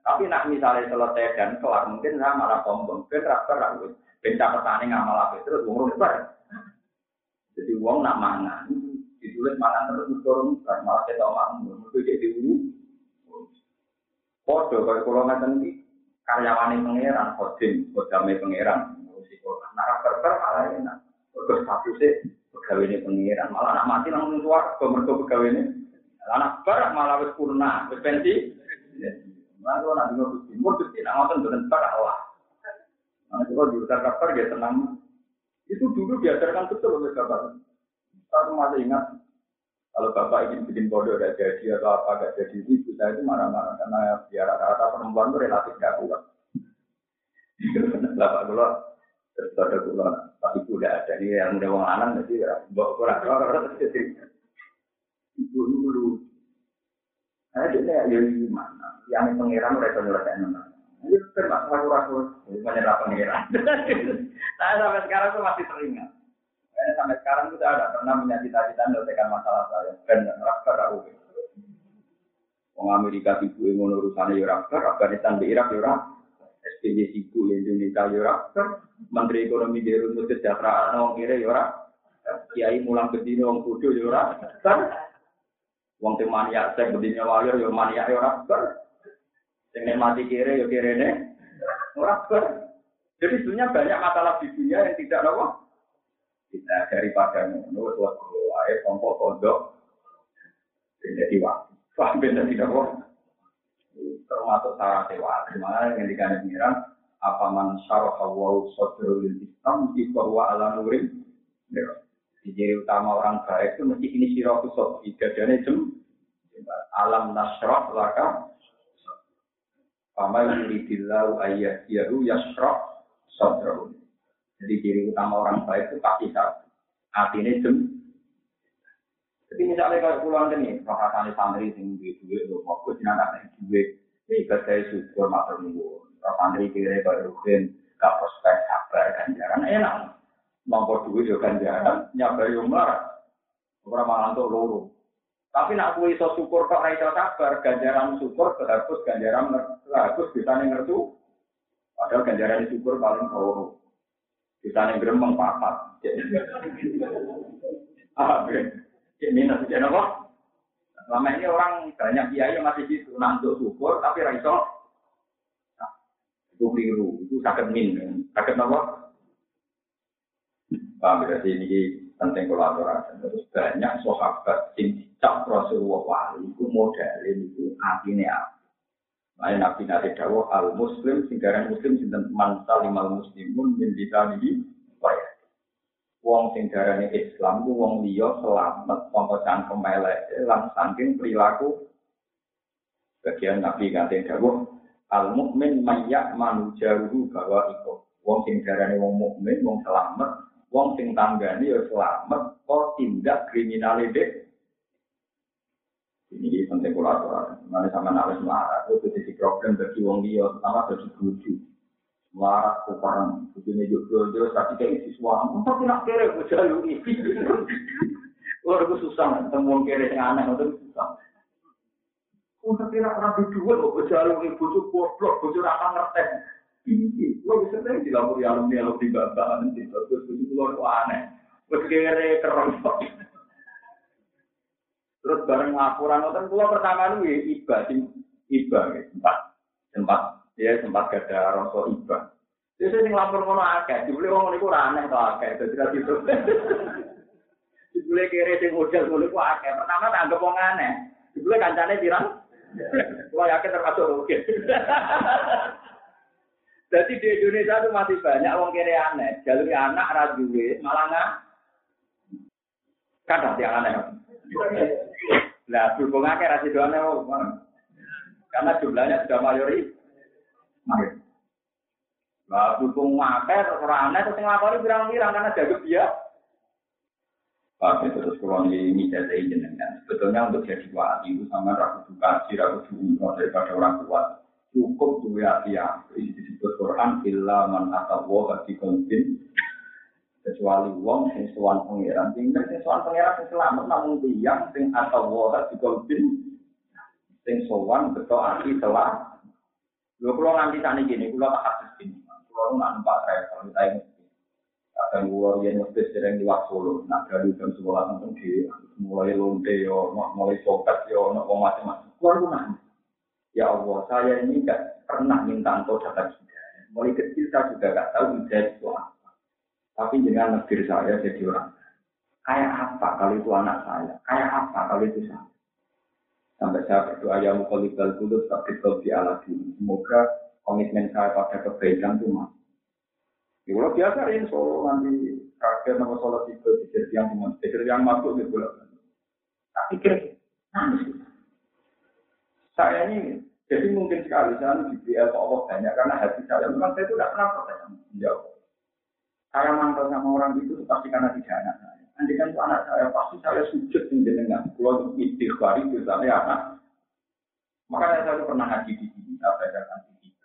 Tapi nak misalnya selesai dan kelar, mungkin saya malah sombong, mungkin rasa ragu, benca petani ngamal apa terus umur Jadi uang nak mangan, ditulis mangan terus turun, malah kita mangan, itu jadi ulu. Podo kalau kalau ngeten iki karyawane pangeran, kodim, kodame pangeran, ngurusi Quran. Nah, berber malah enak. Terus statusnya pegawai ini pangeran, malah anak mati langsung keluar, mergo pegawai ini. Anak bar malah wis purna, wis pensi. Lalu nanti nggak gusti, mau nak ngotot berentar Allah. Nah, kalau diutar kabar ya tenang. Itu dulu diajarkan betul oleh kabar. Saya masih ingat kalau bapak ingin bikin bodoh ada jadi atau apa gak jadi itu saya itu marah-marah karena biar rata-rata perempuan itu relatif gak kuat. Bapak gula terus ada gula tapi udah ada nih yang udah wong anak jadi ya bawa kurang orang jadi itu dulu. Saya jadi ya gimana? Yang pengiran mereka nyelesain mana? Ini termasuk ragu-ragu, menyerah pengiran. Saya sampai sekarang tuh masih teringat. Saya sampai sekarang kita ada pernah punya cita-cita menyelesaikan masalah saya. Dan rakyat aku. Wong Amerika ibu yang urusannya ya Afghanistan di Irak ya SPJ Sibu Indonesia ya Menteri Ekonomi di Rumah Sejahtera Nong kira ya Kiai mulang bedini Wong Kudu Wong tim maniak cek bedini wayo ya maniak ya rakyat. Yang mati kira ya kira ini rakyat. Jadi sebenarnya banyak masalah di dunia yang tidak nawa kita daripada ngono waktu wae kelompok pondok. Jadi waktu bener tidak kok termasuk syarat dewa mana yang dikatakan pengiran apa man syarah wa sadrul islam di bahwa ala nurin ciri utama orang baik itu mesti ini siratu sofi dadane jem alam nasrah laka Pama yuridillahu ayyah yahu yasrah sodro. Jadi ciri utama orang baik itu pasti satu. Artinya jem. Jadi misalnya kalau pulang ini, perasaan santri sing lo mau gue jinak ada duit, jika saya syukur matur nuwun. Santri kira kalau rutin, gak prospek sabar ganjaran enak. Mampu duit juga ganjaran, nyabar yang marah. Orang malah tuh loro. Tapi nak kue iso syukur kok iso sabar, ganjaran syukur terhapus ganjaran terhapus bisa ngertu. Padahal ganjaran syukur paling loro. Bisa gremeng papat. Ah, ini nasi jenis apa? Selama ini orang banyak kiai yang masih gitu, nantuk syukur tapi raiso. Nah, itu keliru, itu sakit min, sakit apa? Paham berarti ini penting kolaborasi. Terus banyak sahabat sing dicap Rasulullah wali itu model itu artinya apa? Lain Nabi Nabi Dawo al Muslim singgaran Muslim sinten man salimal muslimun min lisanihi wa Wong sing darane Islam ku wong liya selamat saka cangkem elek lan saking perilaku bagian Nabi kanthi dawuh al mukmin mayyak manujaruhu bahwa iku wong sing darane wong mukmin wong selamat wong sing tanggane ya selamat kok tindak kriminal ini penting kolaborasi. Mana sama harus marah, itu jadi problem bagi wong dia, pertama bagi buju. Marah kuparan, begini juga jelas tapi kayak siswa, tapi nak kere jalur ini. Luar gue susah, temu kere yang aneh, itu susah. Tapi nak rapi dua, kok gue jalur ini, bujuk goblok, bujuk apa ngerti. Ini, lo bisa sering dilapori alumni, alumni bapak, nanti, terus bujuk luar aneh. Gue kere keren, Terus bareng laporan nonton gua pertama lu ya iba iba ya sempat sempat ya sempat gada rasa iba. Terus sing lapor ngono akeh, dibeli wong niku ora aneh to akeh dadi ra gitu. Dibeli kere sing model ngono ku akeh. Pertama tak anggap wong aneh. Dibeli kancane pirang? Gua yakin termasuk oke. Jadi di Indonesia itu masih banyak wong kere aneh. Jalur anak ra malah nggak. Kadang dia aneh. Nah, berhubung akeh rasi doanya, karena jumlahnya sudah mayori. Nah, berhubung akeh, terserah aneh, terus ngelakoni birang-birang, karena jago dia. Pak, itu terus kalau ini jadi jenengan. Sebetulnya untuk jadi wali itu sama ragu dukasi, ragu dukungan daripada orang kuat. Cukup dua hati yang disebut Quran, illa man atawa hati konfin, kecuali wong sing sowan pangeran. Tinggal sing sowan pangeran sing selamat namun tiyang sing atau wae dikolbin sing sowan beto ati telah. Lho kula nganti sakniki gini kula tak hadis gini kula nu nak numpak travel ini akan gua yang mesti sering di Solo. Nak dari jam sekolah nonton di mulai lonte yo mulai sokat yo nak macam-macam kula nu ya Allah saya ini gak pernah minta engkau dapat hidayah mulai kecil saya juga gak tahu hidayah itu apa tapi dengan negeri saya jadi orang. Kayak apa kalau itu anak saya? Kayak apa kalau itu saya? Sampai saya berdoa ya mukolibal kulut tapi di ala Semoga komitmen saya pada kebaikan itu mas. Ya, kalau biasa ini solo nanti kakek nama solo itu di yang teman, di yang masuk di bulan. Tak pikir, nangis. Saya ini jadi mungkin sekali saya diberi Allah banyak karena hati saya memang saya itu tidak pernah percaya. Jawab. Saya mantau sama orang itu pasti karena tidak anak saya. Nanti kan itu anak saya, pasti saya sujud di jenengan. Kalau istighfar itu saya anak. Makanya saya pernah ngaji di sini, saya bacakan di sini.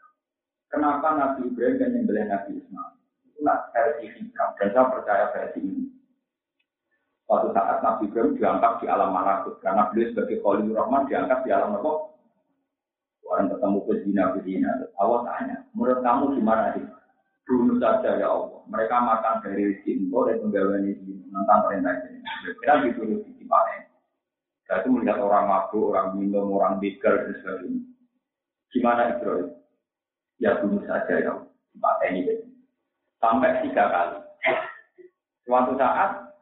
Kenapa Nabi Ibrahim dan yang Nabi Ismail? Itulah versi hikam, dan saya percaya versi ini. Suatu saat Nabi Ibrahim diangkat di alam malakut, karena beliau sebagai Khalil Rahman diangkat di alam apa? Orang ketemu ke zina ke zina. Allah tanya, menurut kamu gimana sih? Bunuh saja ya Allah. Mereka makan dari rezeki dan penggawaannya zina. Tentang perintah ini. Kita gitu, disuruh di Cipane. Saya itu melihat orang mabuk, orang minum, orang bigger dan sebagainya. Gimana Ibrahim? Ya bunuh saja ya Allah. Cipane ini. Sampai tiga kali. Suatu saat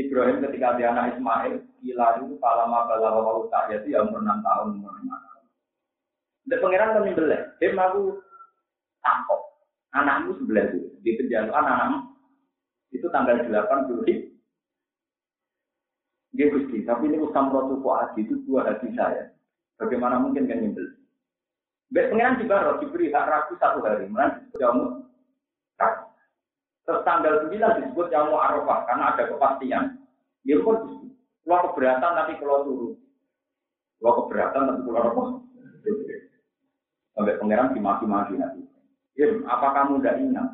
Ibrahim ketika dia anak Ismail, ilah itu kalama Balawa, Utah, itu ya umur 6 tahun, umur 5 Dek pangeran kami belah. Dia mau tangkap. Anakmu sebelah itu. Di penjara anakmu. Itu tanggal 8 Juli. Dia Gusti, tapi ini usam rotu hati itu dua hati saya. Bagaimana mungkin kan nyembel? Dek pangeran di baro diberi hak ragu satu hari, Mana jamu. Terus tanggal 9 disebut jamu arafah karena ada kepastian. Dia pun keluar keberatan tapi keluar turun, keluar keberatan tapi keluar arafah. Sampai pangeran dimaki-maki nanti. Ya, apa kamu tidak ingat?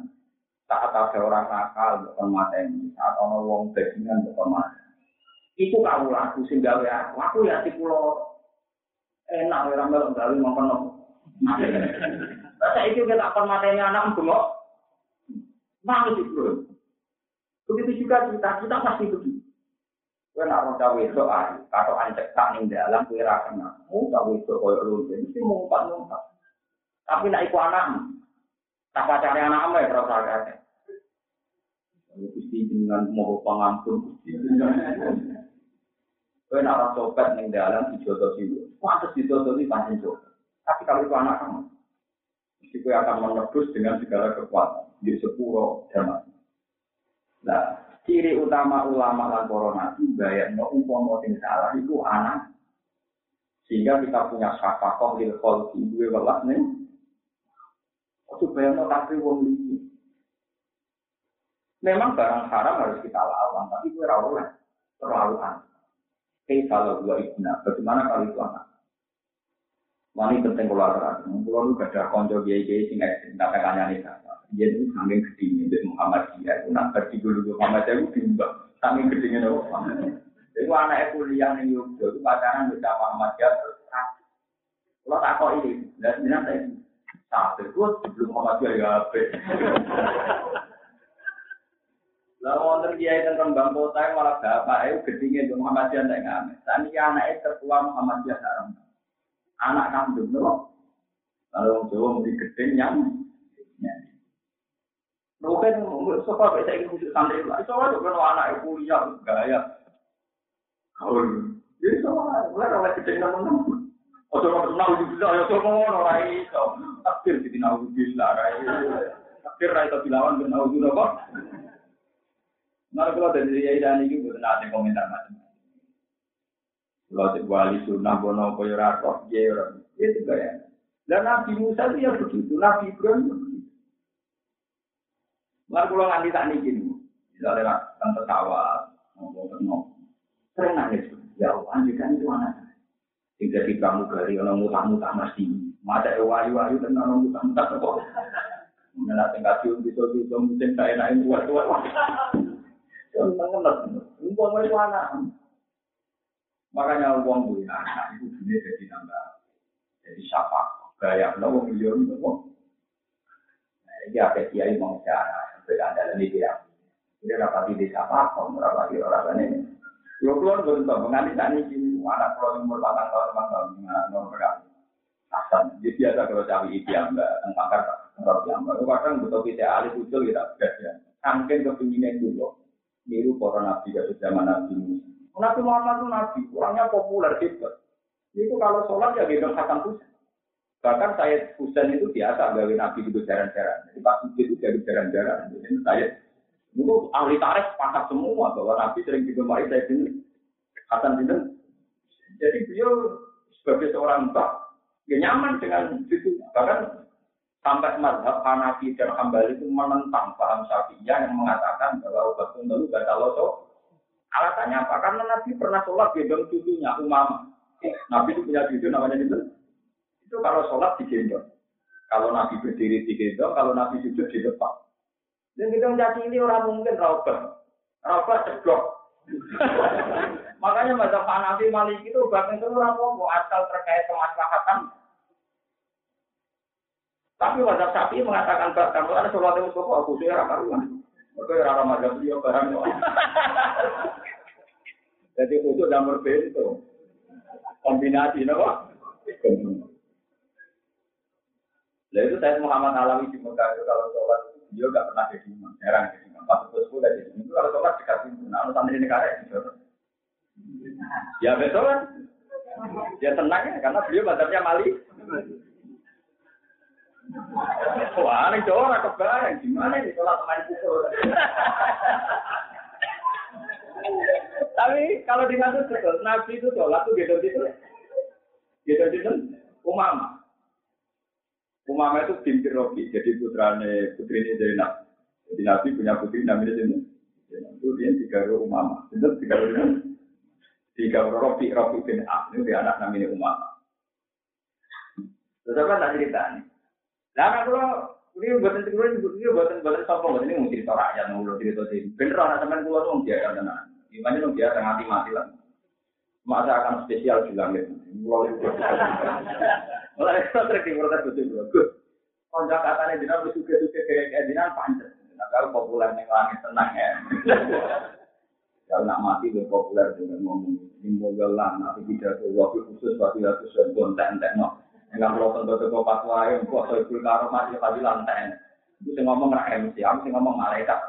Saat ada orang nakal, bukan mata ini. Saat orang wong bajingan, bukan mata. Itu kamu laku sing gawe aku. Ya si pulau enak orang melok gawe makan nopo. Saya itu kita akan matanya anak bengok. Malu sih bro. Begitu juga kita, kita pasti begitu. Kue nak mau cawe itu kalau anjek tak ning dalam kue rakena. Mau cawe itu koyo lu, mesti mau empat numpak. Tapi nak ikut anak, tak pacar anak ama ya terus agak. Gusti dengan mau pengampun, Gusti. Kue nak orang copet ning dalam dijodoh sih, pantas dijodoh sih pantas jodoh. Tapi kalau itu anak kamu, mesti kue akan menebus dengan segala kekuatan. Di sepuro dan Nah, ciri utama ulama lan corona itu bayar no umpama sing salah itu anak. Sehingga kita punya syafakoh lil kholki dua belas nih bayar no tapi wong ini memang barang haram harus kita lawan tapi gue rawol terlalu aneh. Kayak kalau dua ibna, bagaimana kalau itu anak? Wani penting kalau ada, kalau lu gak ada konco biaya biaya sing ekstrim, tak kanya nih dia itu saking gedingnya dari Muhammadiyah itu nak berarti dulu Muhammadiyah itu bimbang saking gedingnya dari Muhammadiyah itu anak kuliah yang Yogyo. Itu pacaran bisa Muhammadiyah terus kalau tak kok ini dan ini saya satu itu sebelum Muhammadiyah ya apa Lalu wonten kiai teng Rembang kota malah bapak itu gedingnya di Muhammadiyah ndak ngamen. Anak itu tertua Muhammadiyah haram. Anak kandung loh. Lalu wong Jawa mesti gedeng yang Mungkin sofa bisa ikut khusus santri lah. Sofa juga kalau anak kuliah gaya. Kaul. Jadi sofa mulai kecil teman-teman. Ojo di bisa ya sofa ngono ora iso. Takdir di nau bisa ra Takdir ra iso dilawan ben nau juga kok. Nah, dari dan ini bukan ada komentar macam Kalau di wali sunnah bono koyo ratok, ya orang itu gaya. Dan Nabi Musa dia begitu, Nabi Ibrahim Lalu kalau nganti tak nih gini, misalnya kan pesawat, ngomong ngomong, sering nangis. Ya Allah, anjikan itu anak Tidak di pramugari, orang mutah-mutah mesti. Masa wayu-wayu dan orang mutah-mutah kok. Mengenai tingkat cium bisa-bisa, mungkin saya naik buat-buat. Seneng-seneng. Umpama itu anak. Makanya uang punya anak itu dunia jadi nambah. Jadi siapa? Gaya, no, miliar itu. Nah, ini apa kiai mau cara beda dalam ini dia. Dia rapat di desa apa, rapat di orang ini. Kalau keluar bentuk menganti saat ini, anak keluar umur 8 tahun, 8 tahun, anak nomor berapa? Hasan, jadi biasa kalau cari itu yang mbak, engkakar, engkak yang mbak. Kadang betul kita alih usul kita berbeda. Angkin kepinginan dulu, niru para nabi dari zaman nabi Musa. Nabi Muhammad itu nabi, orangnya populer gitu. Itu kalau sholat ya gendong Hasan Husain. Bahkan saya Husain itu biasa gawe nabi itu jaran-jaran. Jadi pas itu jadi jaran-jaran. Jadi saya itu ahli tarikh sepakat semua bahwa nabi sering digemari saya ini Hasan itu. Jadi beliau sebagai seorang mbak, ya nyaman dengan itu. Bahkan sampai mazhab Hanafi dan Hambali itu menentang paham Syafi'iyah yang mengatakan bahwa obat gak ada loso. Alasannya apa? Karena Nabi pernah sholat gendong cucunya Umama. Nabi itu punya cucu namanya itu itu kalau sholat digendong. Kalau Nabi berdiri digendong, kalau Nabi sujud di depan. Dan kita mencaci ini orang mungkin rauber. Rauber ceblok. Makanya masa Hanafi Malik itu bahkan itu orang ngomong asal terkait kemaslahatan. Tapi wajah sapi mengatakan kalau ada sholat yang kok aku sih orang karuan. Mereka ya orang mazhab dia barang. Jadi itu nomor bentuk kombinasi, nopo. Nah itu saya Muhammad Alawi di Mekah kalau sholat itu dia nggak pernah jadi imam, jarang jadi imam. Pas itu sepuluh jadi imam itu kalau sholat dikasih imam. Nah, santri negara itu. Ya betul kan? Dia tenang ya, karena beliau badannya mali. Wah, ini jauh kebayang. Gimana ini sholat main pukul? Tapi kalau kasus betul, Nabi itu sholat tuh gitu-gitu. Gitu-gitu. Umama. Umama itu binti Robi, jadi putrane putri ini Zainab. Jadi Nabi punya putri namanya Zainab. Itu dia tiga Umama. Itu tiga tiga Robi Robi bin Ab. Ini dia anak namanya Umama. Terus apa tak cerita nih? Nah, kalau ini buatan tinggal ini buatan buatan sopo ini mungkin cerita rakyat mau cerita sih. Bener anak teman gua tuh dia kan tenan. Gimana tuh dia mati mati lah. Masa akan spesial juga gitu. Mulai itu sering diprotes betul bagus. Konjak katanya jinak suka suka kayak kayak jinak panjang. Nah kalau populer nih langit tenang ya. Kalau nak mati lebih populer dengan ngomong ini mogelan, nanti tidak ada waktu khusus waktu itu sudah konten no. Enggak perlu tentu tentu pas wae, kok so itu karo mati pagi lantai. Itu ngomong nak MC, aku ngomong malaikat.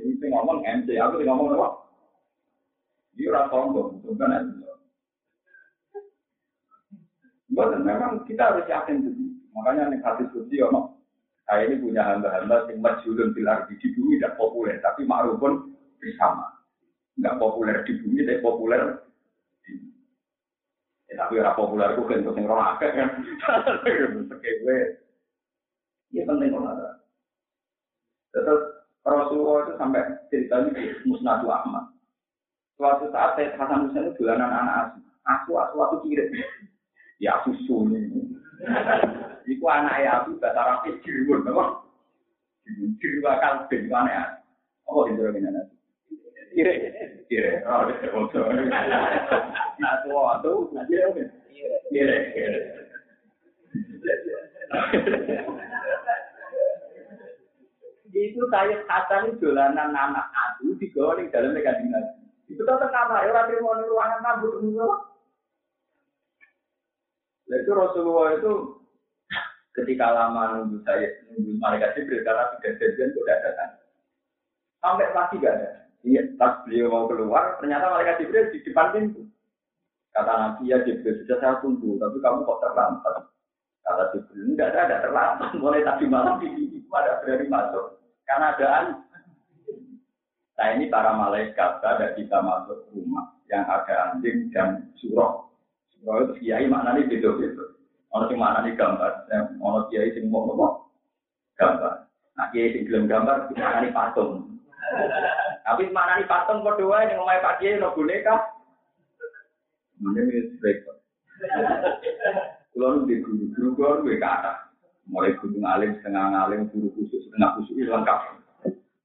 Ini ngomong MC, aku ngomong apa? Dia orang sombong, bukan itu. Bukan, memang kita harus yakin itu. Makanya nih hadis ono saya ini punya hamba-hamba yang majulun pilar di bumi tidak populer, tapi ma'ruf pun bersama. Enggak populer di bumi, tapi populer Ya, tapi orang populer itu kan penting orang akeh kan. gue. Iya penting orang Terus Rasulullah itu sampai cerita ini Musnadu Ahmad. Suatu saat saya Hasan Husain itu dolanan anak asu. Asu, asu, asu kirim. Ya asu sunyi. Iku anak ya aku bahasa rapi jirun, apa? Jirun bakal bin, aneh. Oh, itu lagi nana. Kire, kire. Oh. Nah, tua tuh, nanti ya, kire, kire. Itu saya Hasan dolanan anak adu digawa dalam kanjeng Nabi. Itu tetap apa? Ya orang terima ruangan rambut Itu Rasulullah itu ketika lama nunggu saya nunggu malaikat Jibril karena sudah janjian sudah datang. Sampai pagi gak ada. Iya, pas beliau mau keluar, ternyata malaikat Jibril di depan pintu. Kata Nabi ya Jibril sudah saya tunggu, tapi kamu kok terlambat. Kata Jibril enggak ada, ada terlambat. Mulai tadi malam di sini ada berani masuk. Karena adaan. Nah ini para malaikat ada kita masuk rumah yang ada anjing dan surau. Kalau itu kiai maknanya beda beda. Ono sing maknanya gambar, ono kiai sing mau ngomong gambar. Nah kiai sing gelem gambar maknanya patung. Tapi maknanya patung kok dua yang ngomong Pak Kiai no boneka. Mana ini repot. Kalau di guru guru guru gue kata, mulai guru ngalim setengah ngalim guru khusus setengah khusus lengkap.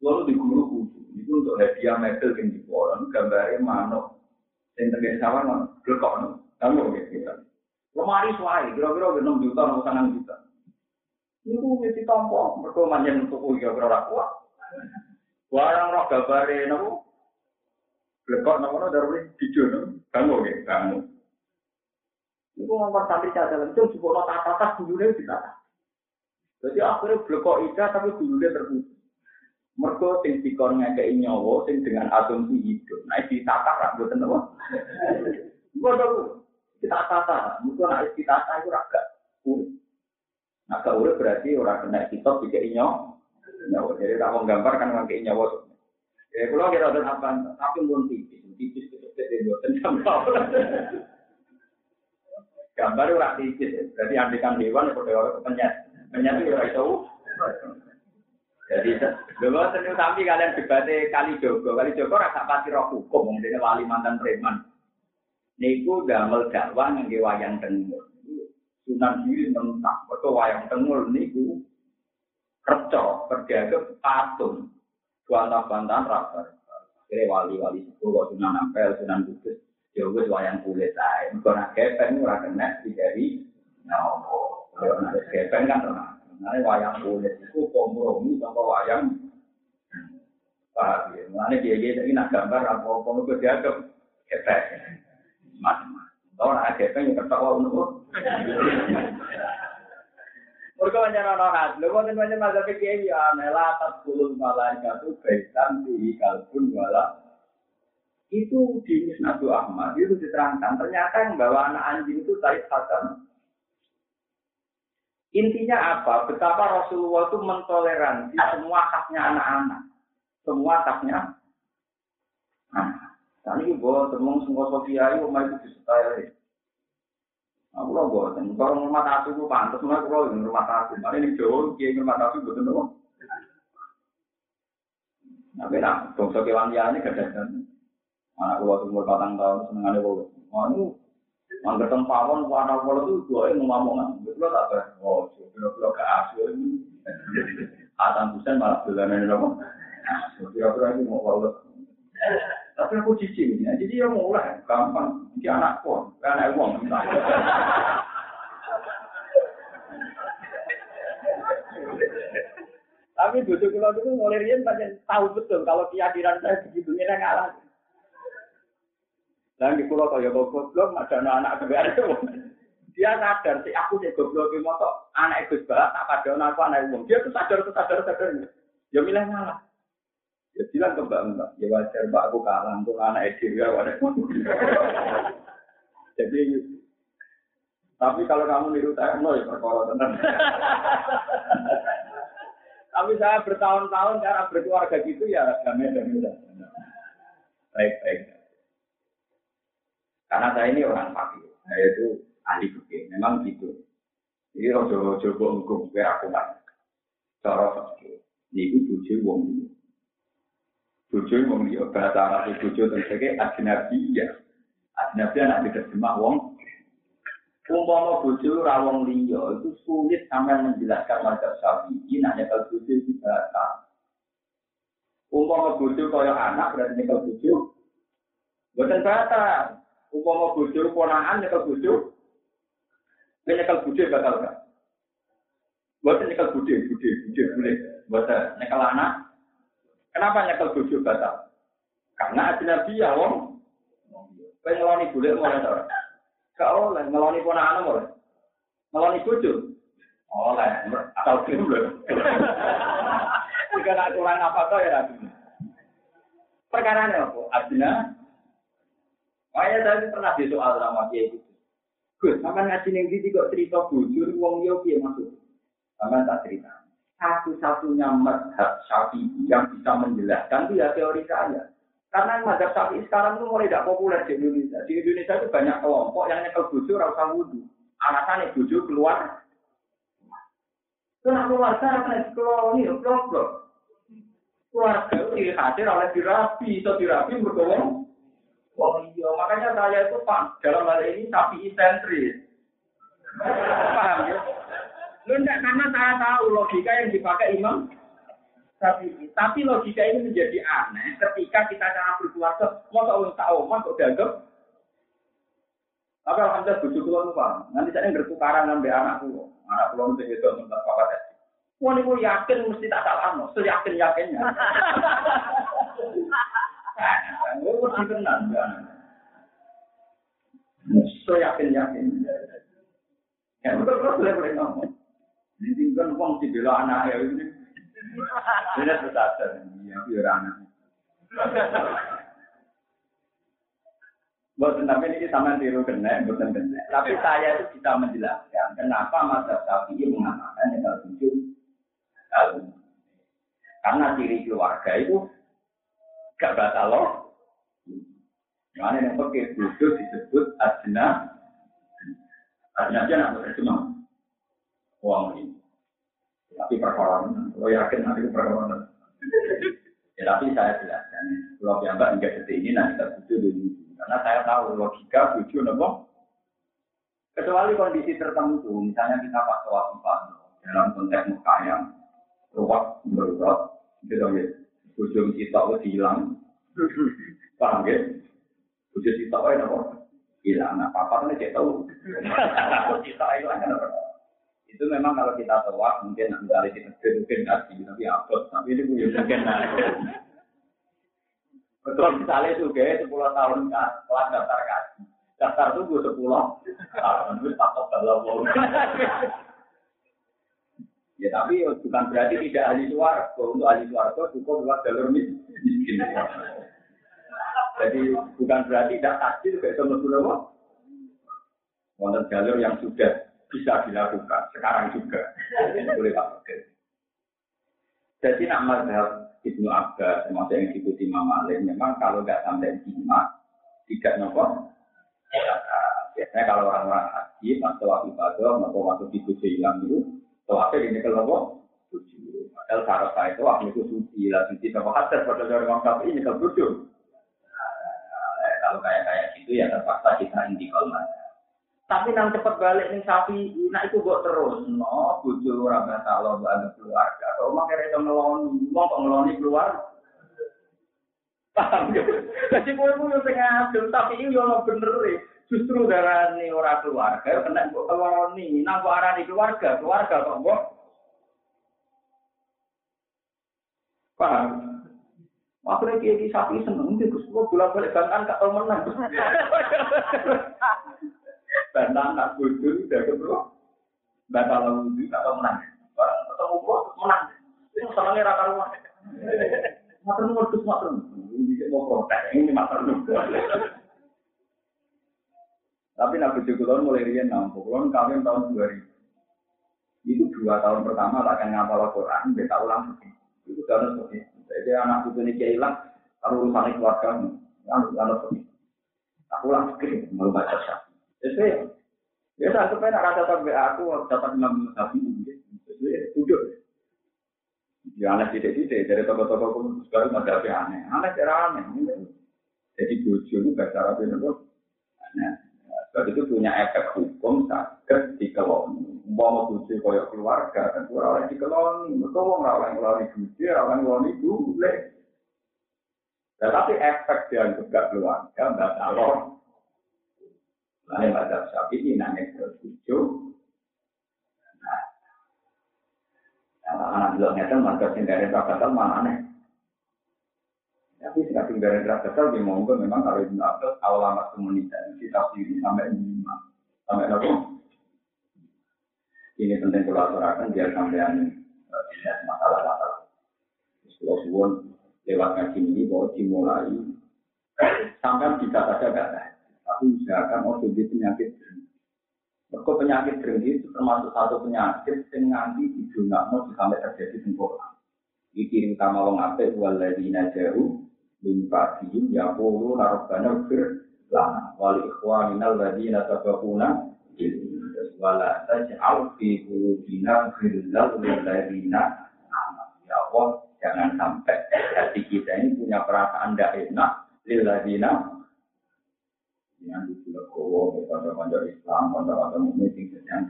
Lalu di guru khusus itu untuk hadiah medal yang di koran gambarnya mana yang tegak sama mana kamu gitu. Lemari suai, kira-kira enam juta, enam enam juta. Itu mesti tompo, mereka manjan untuk uya kira kuat. Barang roh gambare nopo. Lekok nopo dari video kamu gitu, kamu. Itu ngomong santri cadangan itu juga tata tata dulunya ditata. Jadi akhirnya blekok ida tapi dulunya terputus. Mereka sing dikon ngekei nyawa sing dengan asumsi hidup. Nah ditata ra mboten apa. Bodoh. Kita tata, mungkin nak kita tata itu raga urip. Nah, urip berarti orang kena kitab juga inyo, nyawa. Jadi tak mau gambar kan pakai nyawa. Ya, kalau kita ada apa, tapi pun tipis, tipis itu jadi buatan gambar. Gambar orang tipis, berarti andikan hewan seperti orang penyet, penyet itu orang tahu. Jadi, dulu seni tapi kalian debatnya kali jogo, kali jogo rasa pasti roh hukum, mungkin wali mantan preman. Niku damel dakwah ngangge wayang tengul. Sunan diri mentah, foto wayang tengul niku kerco, berdiaga patung, bantah-bantahan rabar. Akhirnya wali-wali itu, kok sunan ampel, sunan kudus, ya wis wayang kulit aja. Mereka nak kepen, ora kena dari nopo. Kalau nak kepen kan tenang. Nah, wayang kulit itu kompromi sama wayang Pak, mana dia dia nak gambar apa-apa, mereka dianggap kepen. Macam-macam. Kalau nak ada yang ketawa untuk Mereka banyak orang hat. Lu mau tanya masa pikir ya, nela atas puluh malaikat itu baitan di kalbun wala. Itu di Musnadu Ahmad itu diterangkan. Ternyata yang bawa anak anjing itu Said Hasan. Intinya apa? Betapa Rasulullah itu mentoleransi semua haknya anak-anak. Semua haknya anak. Tadi gue temung semua Sofia itu omah itu. Aku lo bosan. Kalau rumah tasu itu pantas, mana kalau di rumah tasu. Mana ini jauh, kiai rumah tasu betul betul. Tapi nak, bangsa kewan liane kedatangan. Anak gua umur patang tahun seneng ada gua. Manu, angker tempawon warna pola tuh gua yang ngomong Betul tak ber? Oh, kira-kira ke asu ini. Hasan Husain malah belanan apa? Kira-kira ini mau pola. Tapi aku cici ini, jadi ya mulai gampang. Anakku, anak uang. Tapi bojo kula itu mulai riyen pancen tahu betul kalau keyakinan saya begitu ini ngalah. Dan di pulau kaya goblok, ada anak kebiar itu. Dia sadar sih aku sih goblok di motor, anak Gus Bah, tak pada aku anak umum. Dia tuh sadar, tuh sadar, sadar. Ya milih ngalah. Ya bilang ke Mbak Mbak, ya wajar Mbak aku kalah untuk anak Edi ya wajar. Jadi tapi kalau kamu niru saya, no ya perkara tenang. Tapi saya bertahun-tahun cara berkeluarga gitu ya damai damai Baik baik. Karena saya ini orang fakir, saya itu ahli fikih, memang gitu. Jadi rojo-rojo bongkong, biar aku kan. Cara fakir, ini bujuk wong Bujuk wong dia, bahasa Arab dan sebagainya, ajnabi ya. Ajnabi anak diterjemah wong Umpama bojo rawong liya itu sulit sampai menjelaskan mazhab Syafi'i nanya kalau bojo itu batal. Umpama bojo kaya anak berarti nyekel bojo. Boten batal. Umpama bojo ponakan nyekel bojo. Nyekel bojo batal kan? Boten nyekel bojo, bojo, bojo boleh. Boten nyekel anak. Kenapa nyekel bojo batal? Karena ajnabi ya wong. Pengeloni boleh mulai Gak oleh, ngeloni ponakan oleh. Ngeloni bojo. Oleh, atau film loh. Jika nak kurang apa tuh ya. Perkara ini apa? Adina. Makanya saya pernah di soal sama dia itu. Gus, sama ngaji gini kok cerita bujur, wong yo piye maksud? Sama tak cerita. Satu-satunya madhab syafi'i yang bisa menjelaskan itu ya teori saya. Karena mazhab sapi sekarang itu mulai tidak populer di Indonesia. Di Indonesia itu banyak kelompok yang nyekel buju rasa wudhu. Alasannya buju keluar. Keluarga akan keluar ini? Blok-blok. Keluarga itu dihadir oleh dirapi. Itu dirapi bergowong. Oh iya, makanya saya itu pak dalam hal ini sapi sentris. Paham ya? Lu enggak karena saya tahu logika yang dipakai imam tapi, tapi logika ini menjadi aneh ketika kita cara berkeluarga, mau tahu tahu, mau kok dianggap. Tapi alhamdulillah bujuk keluar paham. Nanti saya bertukaran dengan anak pulau, anak pulau itu itu tentang apa tadi. Wah ini yakin mesti tak salah, no. yakin yakinnya. Gue mesti kenal, So yakin. Ya betul betul boleh boleh ngomong. Ini kan uang di bela anak ya ini. Ini sadar, iya, biar anak. Bukan tapi ini sama tiru kena, bukan kena. Tapi saya itu bisa menjelaskan kenapa masa Syafi'i mengatakan yang tujuh tahun. Karena ciri keluarga itu gak batal loh. Mana yang pakai khusus disebut ajna. Ajna aja nak berjemah. Uang ini. Tapi perkara lo yakin nanti perkara Ya tapi saya jelaskan, kalau yang mbak enggak seperti ini nanti terbujuk dulu. Karena saya tahu logika bujuk nopo. Kecuali kondisi tertentu, misalnya kita pas sholat empat dalam konteks muka yang ruwet berurat, gitu ya. Bujuk kita itu hilang, paham ya? Bujuk kita itu hilang. Nah, papa kan cek tahu. Kita hilang kan itu memang kalau kita tewak mungkin misalnya kita mungkin kasih tapi apa tapi ini punya mungkin betul. Misalnya juga sepuluh tahun kan kelas daftar kasih daftar tunggu sepuluh tahun. Itu takut kalau ya tapi bukan berarti tidak ahli suara untuk ahli suara cukup lewat jalur miskin. Jadi bukan berarti tidak kasih juga itu menurut Wonten jalur yang sudah bisa dilakukan sekarang juga. Boleh Pak Jadi nak mazhab Ibnu Abbas termasuk yang diikuti Imam Malik memang kalau nggak sampai lima tidak nopo. Biasanya kalau orang-orang Iya, pas tawaf ibadah, nopo waktu di bojo hilang itu, tawafnya ini kalau nopo bojo. Padahal syarat saya itu waktu itu suci, lah suci sama hadas pada dari orang kafir ini kalau. Nah, Kalau kayak kayak gitu ya terpaksa kita intikal mana. Tapi nang cepet balik nih sapi, nah itu buat terus, no, bojo orang kata lo ada keluarga, kalau mah kira itu ngeloni, mau kok ngeloni keluar, paham ya? Jadi gue gue yang ngadil, tapi ini yang bener ya. Justru darah ini orang keluarga, kena kok ngeloni, nah kok arah keluarga, keluarga kok kok. Paham? Akhirnya kiai sapi seneng, dia gue bolak balik bantan gak tau menang. Bantan nak bodoh udah kedua. Batal wudhu tak tau menang. Barang ketemu gua menang. Itu senangnya rata rumah. Mater nu wedhus mater. Ini mau protes, ini mater. Tapi Nabi Jokulon mulai rian nampuk. Kulon kawin tahun 2000. Itu dua tahun pertama tak akan ngapal Quran, beta ulang Itu karena seperti Jadi anak itu ini hilang, kalau urusan keluarga, harus seperti Aku ulang mau baca syah. Jadi, ya saya nak rasa tak aku dapat enam sapi, jadi duduk. Ya aneh tidak-tidak, dari toko-toko pun sekarang ada apa aneh. Aneh cara aneh. Jadi bojo itu bahasa Arab itu aneh. Sebab itu punya efek hukum sakit di. Mau bojo koyok keluarga, kan kurang di kelon. Mereka mau ngelawan ngeloni bojo, ngelawan ngeloni boleh. Tetapi efek dia juga keluarga, nggak tahu. Lain pada sapi ini nanya ke bojo, anak bilang ngeten marga sing dari Rafael mana aneh. Tapi sing dari Rafael di monggo memang kalau Ibnu Abbas awal amat komunitas kita pilih sampai lima sampai berapa? Ini penting kalau aturakan biar sampean tidak masalah-masalah. Kalau suwon lewat ngaji ini bahwa dimulai sampai bisa saja kata, tapi usahakan mau jadi penyakit Mereka penyakit berhenti itu termasuk satu penyakit yang nanti mau sampai terjadi sempurna. Dikirim sama wong ape waladina jauh min fadihim ya pulu narobana fir lana wali ikhwaninal ladina tabakuna wala taj'al fi qulubina ghillal lil ya Allah jangan sampai hati kita ini punya perasaan tidak enak lil yang dijulekowo kepada pondok Islam, pondok mukmin sing sedang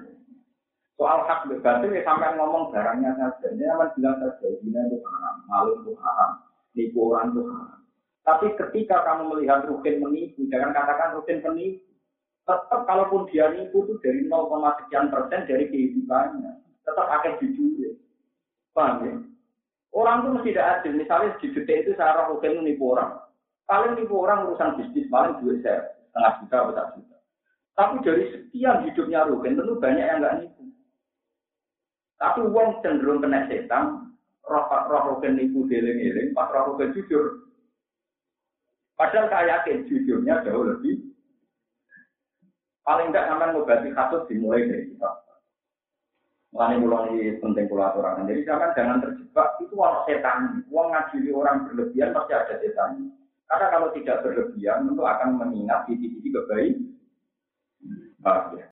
Soal hak berbatin ya sampai ngomong barangnya saja. Ini aman bilang saja, ini itu haram, malu itu haram, nipu orang itu haram. Tapi ketika kamu melihat rukin menipu, jangan katakan rukin menipu. Tetap kalaupun dia nipu itu dari 0, sekian persen dari kehidupannya. Tetap akan jujur. Paham ya? Orang itu mesti tidak adil. Misalnya detik itu saya rukin menipu orang. Paling nipu orang urusan bisnis, paling duit saya setengah juta atau satu juta. Tapi dari sekian hidupnya Rugen tentu banyak yang nggak nipu. Tapi uang cenderung kena setan, roh roh Rugen nipu deling-eling, pas roh Rugen jujur. Padahal saya yakin jujurnya jauh lebih. Paling enggak sampai ngobati kasus dimulai dari kita. Mulai mulai penting pulau aturan. Jadi jangan jangan terjebak itu orang setan. Uang ngadili orang berlebihan pasti ada setan. Karena kalau tidak berlebihan, tentu akan mengingat di titik kebaikan.